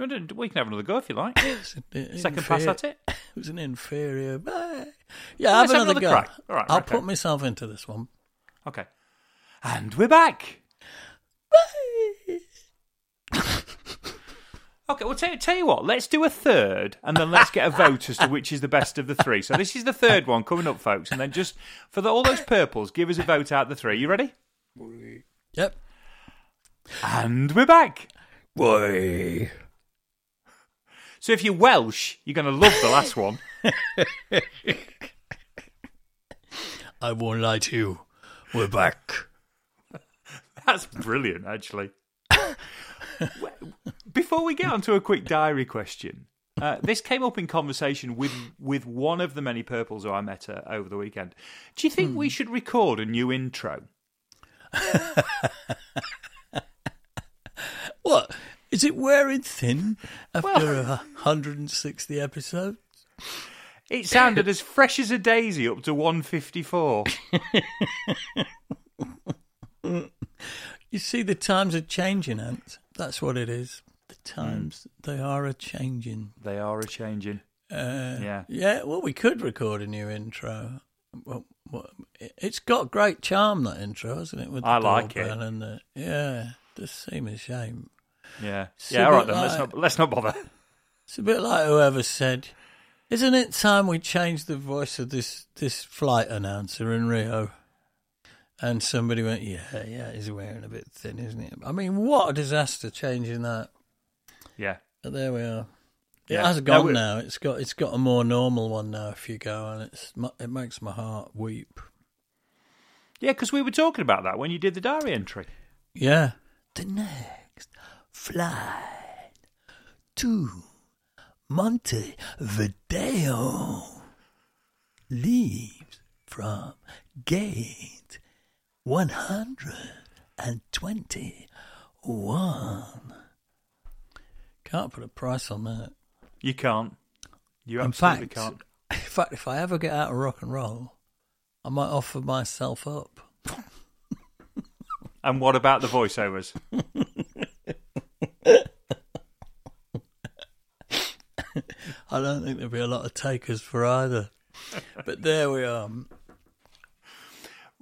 you want to- We can have another go if you like. Second pass at it. It was an inferior. Yeah, Let's have have another, another go. crack. All right, I'll okay. put myself into this one. Okay. And we're back. Okay, well, tell, tell you what, let's do a third and then let's get a vote as to which is the best of the three. So, this is the third one coming up, folks. And then just for the, all those purples, give us a vote out of the three. You ready? Yep. And we're back. Boy. So, if you're Welsh, you're going to love the last one. I won't lie to you. We're back. That's brilliant, actually. Before we get on to a quick diary question, uh, this came up in conversation with with one of the many purples who I met uh, over the weekend. Do you think we should record a new intro? What? Is it wearing thin after a 160 episodes? It sounded as fresh as a daisy up to 154. You see, the times are changing, Ant. That's what it is. The times they are a changing. They are a changing. Uh, Yeah. yeah. Well, we could record a new intro. Well, well, it- it's got great charm that intro, hasn't it? With the I like it. And the, yeah, does seem a shame. Yeah. It's yeah, all right then. Let's not let's not bother. It's a bit like whoever said, "Isn't it time we changed the voice of this this flight announcer in Rio?" And somebody went, "Yeah, yeah, he's wearing a bit thin, isn't he?" I mean, what a disaster changing that. Yeah. But there we are. It Yeah. has gone we- now. It's got it's got a more normal one now. If you go and it's it makes my heart weep. Yeah, because we were talking about that when you did the diary entry. Yeah. The next flight to Montevideo leaves from gate 121. Can't put a price on that. You can't. You In absolutely fact, can't. in fact, if I ever get out of rock and roll, I might offer myself up. And what about the voiceovers? I don't think there'll be a lot of takers for either. But there we are.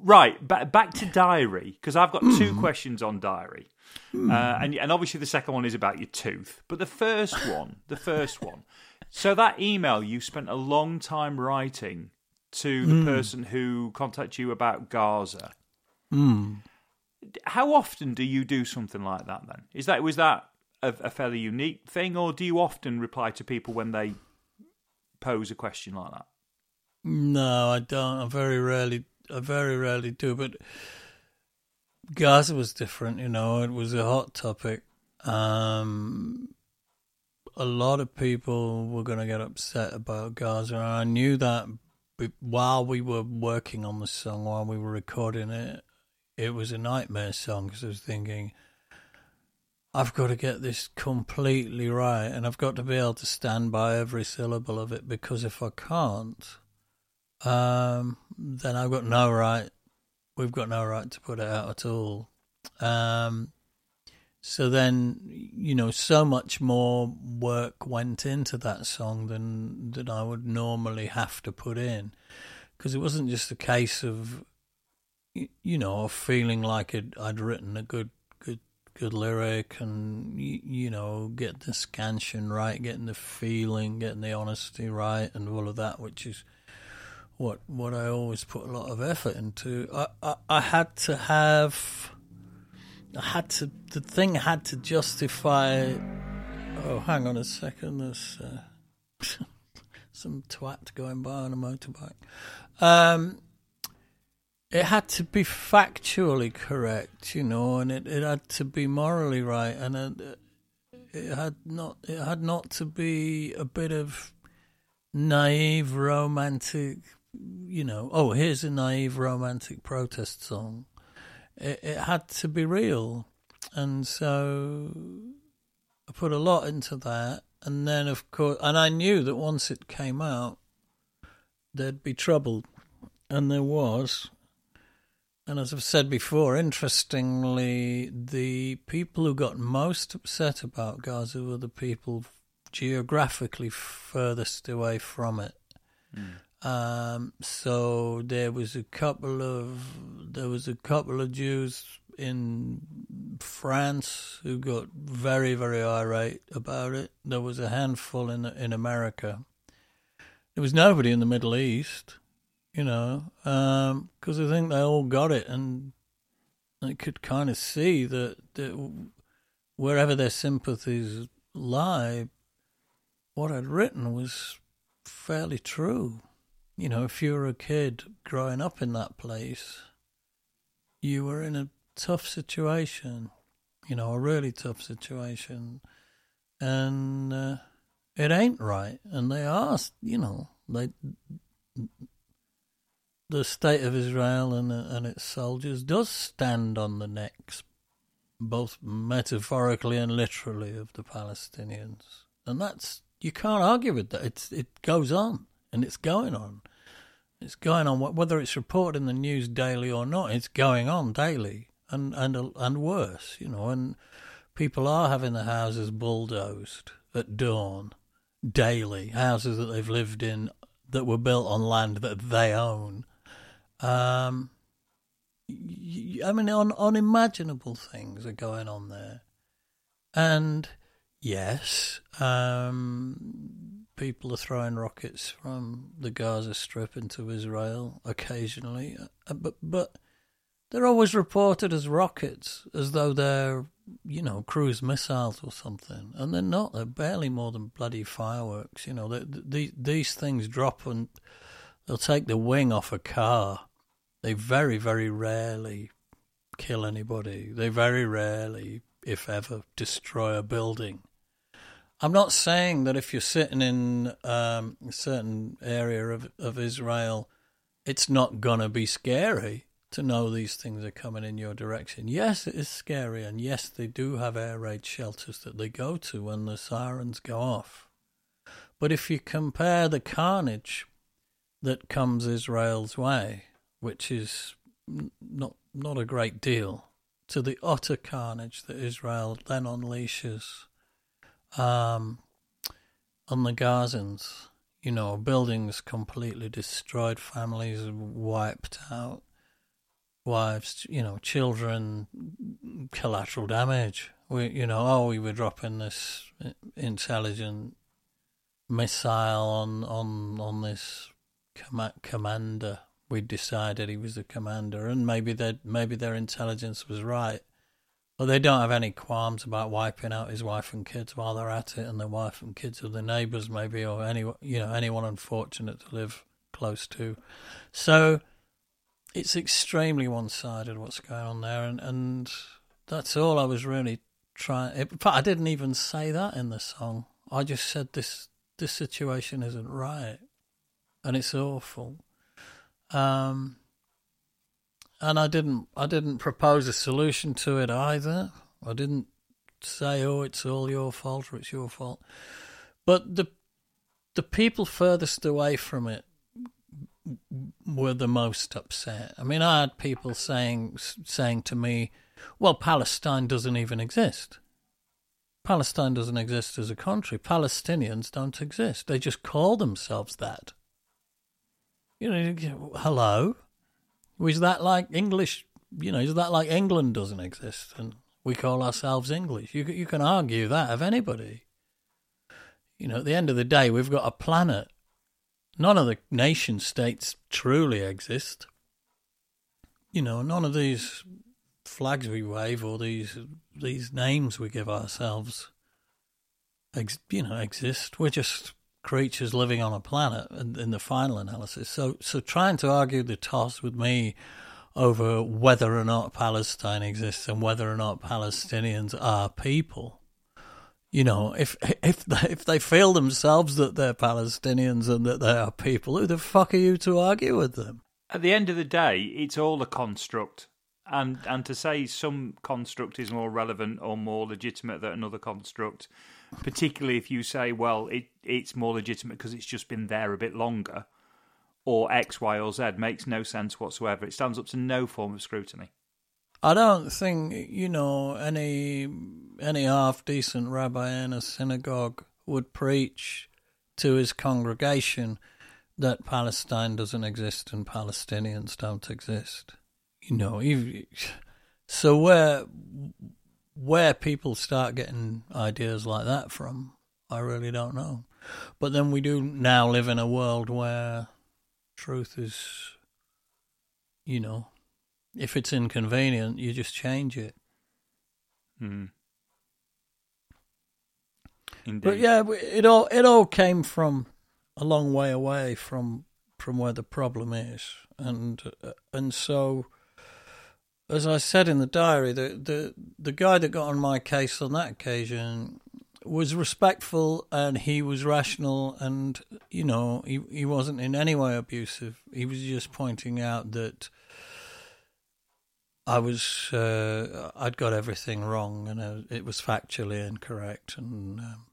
Right, ba- back to diary because I've got two questions on diary, uh, and and obviously the second one is about your tooth, but the first one, the first one. So that email you spent a long time writing to the person who contacted you about Gaza. How often do you do something like that? Then is that was that a, a fairly unique thing, or do you often reply to people when they pose a question like that? No, I don't. I very rarely, I very rarely do. But Gaza was different, you know. It was a hot topic. Um, a lot of people were going to get upset about Gaza, and I knew that while we were working on the song, while we were recording it. It was a nightmare song because I was thinking, I've got to get this completely right, and I've got to be able to stand by every syllable of it because if I can't, um, then I've got no right. We've got no right to put it out at all. Um, so then, you know, so much more work went into that song than than I would normally have to put in, because it wasn't just a case of, you know, feeling like it, I'd written a good, good, good lyric, and y- you know, get the scansion right, getting the feeling, getting the honesty right, and all of that, which is what what I always put a lot of effort into. I, I, I had to have, I had to, the thing had to justify. Oh, hang on a second. There's uh, some twat going by on a motorbike. Um, it had to be factually correct, you know, and it, it had to be morally right, and it, it had not it had not to be a bit of naive romantic you know oh here's a naive romantic protest song. It, it had to be real. And so i put a lot into that. And then of course and i knew that once it came out there'd be trouble. And there was. And as I've said before, interestingly, the people who got most upset about Gaza were the people geographically furthest away from it. Hmm. Um, so there was a couple of there was a couple of Jews in France who got very very irate about it. There was a handful in in America. There was nobody in the Middle East you know, because I think they all got it, and they could kind of see that, that wherever their sympathies lie, what I'd written was fairly true. You know, if you were a kid growing up in that place, you were in a tough situation, you know, a really tough situation, and uh, it ain't right. And they are, you know, they the state of Israel and and its soldiers does stand on the necks, both metaphorically and literally, of the Palestinians, and that's you can't argue with that. It's it goes on and it's going on. It's going on whether it's reported in the news daily or not. It's going on daily, and and and worse, you know, and people are having their houses bulldozed at dawn daily, houses that they've lived in that were built on land that they own. Um, I mean, un, unimaginable things are going on there. And yes, um, people are throwing rockets from the Gaza Strip into Israel occasionally, uh, but but they're always reported as rockets, as though they're you know cruise missiles or something, and they're not. They're barely more than bloody fireworks. You know, they, they, these things drop and they'll take the wing off a car. They very very rarely kill anybody. They very rarely, if ever, destroy a building. I'm not saying that if you're sitting in um, a certain area of, of Israel, it's not going to be scary to know these things are coming in your direction. Yes, it is scary, and yes, they do have air raid shelters that they go to when the sirens go off. But if you compare the carnage that comes Israel's way, which is not not a great deal, to the utter carnage that Israel then unleashes um, on the Gazans. You know, buildings completely destroyed, families wiped out, wives, you know, children, collateral damage. We, you know, oh, we were dropping this intelligent missile on on on this com- commander. We decided he was a commander, and maybe that maybe their intelligence was right. Well, they don't have any qualms about wiping out his wife and kids while they're at it, and the wife and kids of the neighbours, maybe, or any you know anyone unfortunate to live close to. So it's extremely one-sided what's going on there, and and that's all I was really trying. In fact, I didn't even say that in the song. I just said this this situation isn't right, and it's awful. Um, and I didn't I didn't propose a solution to it either. I didn't say, "Oh, it's all your fault" or "It's your fault." But the the people furthest away from it were the most upset. I mean, I had people saying saying to me, "Well, Palestine doesn't even exist. Palestine doesn't exist as a country. Palestinians don't exist. They just call themselves that." You know, hello. Is that like English? You know, is that like England doesn't exist and we call ourselves English? You you can argue that of anybody. You know, at the end of the day, we've got a planet. None of the nation states truly exist. You know, none of these flags we wave or these these names we give ourselves, ex, you know, exist. We're just creatures living on a planet in, in the final analysis. So, so trying to argue the toss with me over whether or not Palestine exists and whether or not Palestinians are people. You know, if if they, if they feel themselves that they're Palestinians and that they are people, who the fuck are you to argue with them? At the end of the day, it's all a construct, and and to say some construct is more relevant or more legitimate than another construct particularly if you say, well, it, it's more legitimate because it's just been there a bit longer, or X, Y, or Z, makes no sense whatsoever. It stands up to no form of scrutiny. I don't think you know any any half decent rabbi in a synagogue would preach to his congregation that Palestine doesn't exist and Palestinians don't exist. You know, so where where people start getting ideas like that from, I really don't know. But then we do now live in a world where truth is, you know, if it's inconvenient, you just change it. Hmm. Indeed. But yeah, it all it all came from a long way away from from where the problem is, and uh, and so as I said in the diary, the, the, the guy that got on my case on that occasion was respectful and he was rational and, you know, he, he wasn't in any way abusive. He was just pointing out that I was, uh, I'd got everything wrong and uh, it was factually incorrect. And, um,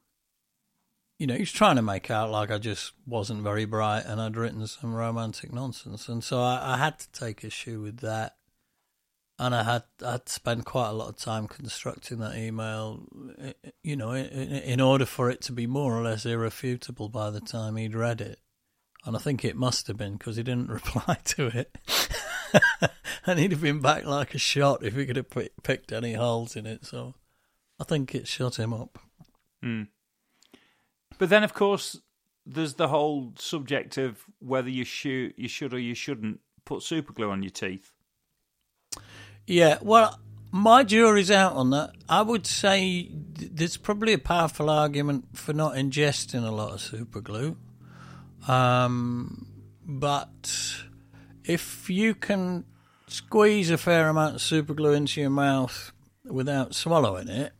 you know, he was trying to make out like I just wasn't very bright and I'd written some romantic nonsense. And so I, I had to take issue with that and I had I'd spent quite a lot of time constructing that email, eh, you know, in, in order for it to be more or less irrefutable by the time he'd read it. And I think it must have been because he didn't reply to it. and he'd have been back like a shot if he could have p- picked any holes in it. So I think it shut him up. Mm. But then, of course, there's the whole subject of whether you should, you should or you shouldn't put super glue on your teeth. Yeah, well, my jury's out on that. I would say there's probably a powerful argument for not ingesting a lot of super glue. Um, but if you can squeeze a fair amount of super glue into your mouth without swallowing it,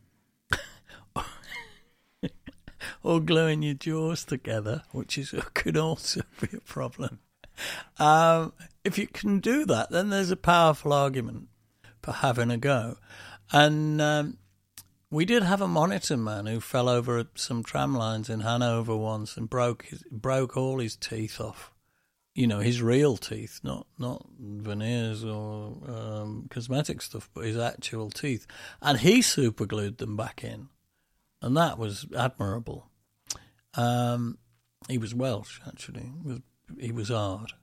or gluing your jaws together, which is could also be a problem. Um, if you can do that, then there's a powerful argument for having a go. And um, we did have a monitor man who fell over some tram lines in Hanover once and broke his, broke all his teeth off. You know, his real teeth, not not veneers or um, cosmetic stuff, but his actual teeth. And he superglued them back in, and that was admirable. Um, he was Welsh, actually. He was hard.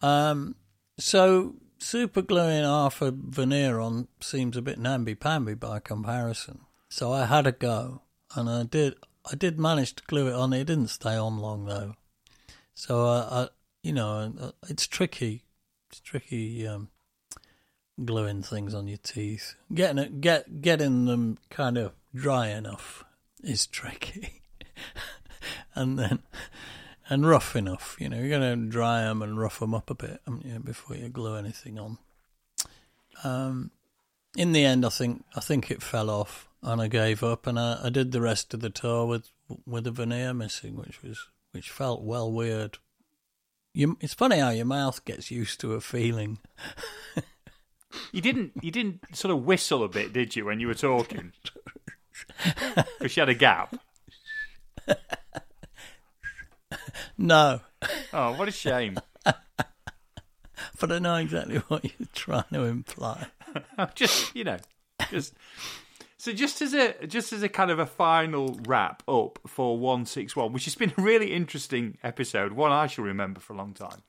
Um, so super gluing half a veneer on seems a bit namby-pamby by comparison. So I had a go, and I did. I did manage to glue it on. It didn't stay on long though. So I, you know, it's tricky. It's tricky um, gluing things on your teeth. Getting it, get getting them kind of dry enough is tricky, and then and rough enough. You know, you're going to dry them and rough them up a bit you, before you glue anything on. Um, in the end, I think I think it fell off, and I gave up, and I, I did the rest of the tour with with a veneer missing, which was which felt well weird. You, it's funny how your mouth gets used to a feeling. you didn't you didn't sort of whistle a bit, did you, when you were talking? Because you had a gap. no. Oh, what a shame. but I know exactly what you're trying to imply. just you know, just so just as a just as a kind of a final wrap up for one six one, which has been a really interesting episode, one I shall remember for a long time.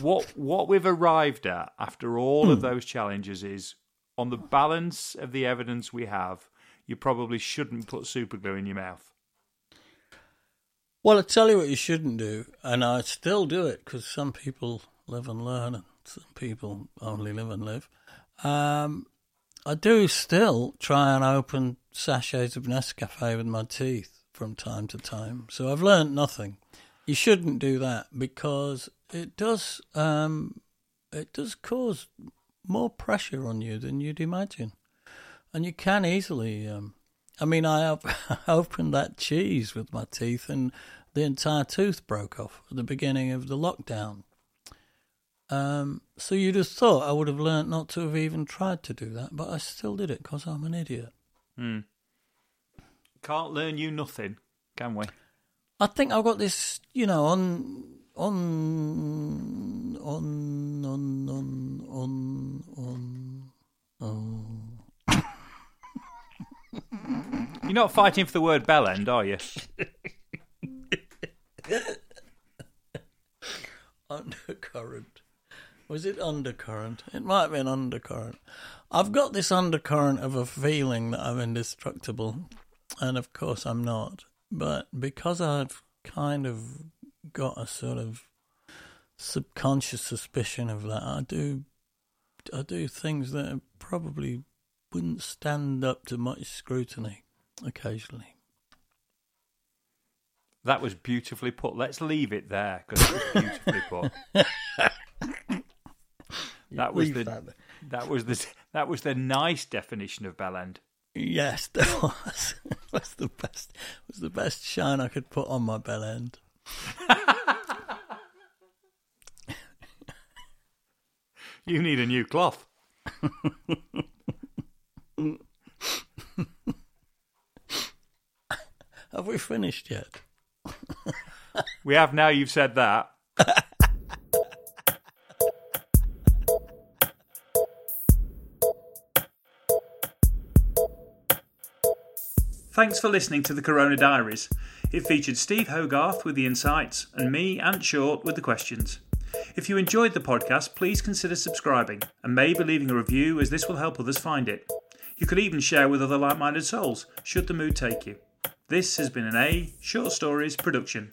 What what we've arrived at after all of hmm. those challenges is on the balance of the evidence we have, you probably shouldn't put super glue in your mouth. Well, I tell you what you shouldn't do, and I still do it because some people live and learn, and some people only live and live. Um, I do still try and open sachets of Nescafe with my teeth from time to time. So I've learned nothing. You shouldn't do that because it does um, it does cause more pressure on you than you'd imagine, and you can easily. Um, I mean, I op- opened that cheese with my teeth, and the entire tooth broke off at the beginning of the lockdown. Um, so you'd have thought I would have learnt not to have even tried to do that, but I still did it because I'm an idiot. Hmm. Can't learn you nothing, can we? I think I've got this, you know, on on on on on on on. You're not fighting for the word bell end, are you? undercurrent. Was it undercurrent? It might have been undercurrent. I've got this undercurrent of a feeling that I'm indestructible, and of course I'm not. But because I've kind of got a sort of subconscious suspicion of that, I do, I do things that probably wouldn't stand up to much scrutiny occasionally. That was beautifully put. Let's leave it there because it was beautifully put. that was the that. that was the that was the nice definition of bell end. Yes, that was. was the best. Was the best shine I could put on my bell end. you need a new cloth. Have we finished yet? we have now you've said that. Thanks for listening to the Corona Diaries. It featured Steve Hogarth with the insights and me, Ant Short, with the questions. If you enjoyed the podcast, please consider subscribing and maybe leaving a review as this will help others find it. You could even share with other like minded souls, should the mood take you. This has been an A Short Stories production.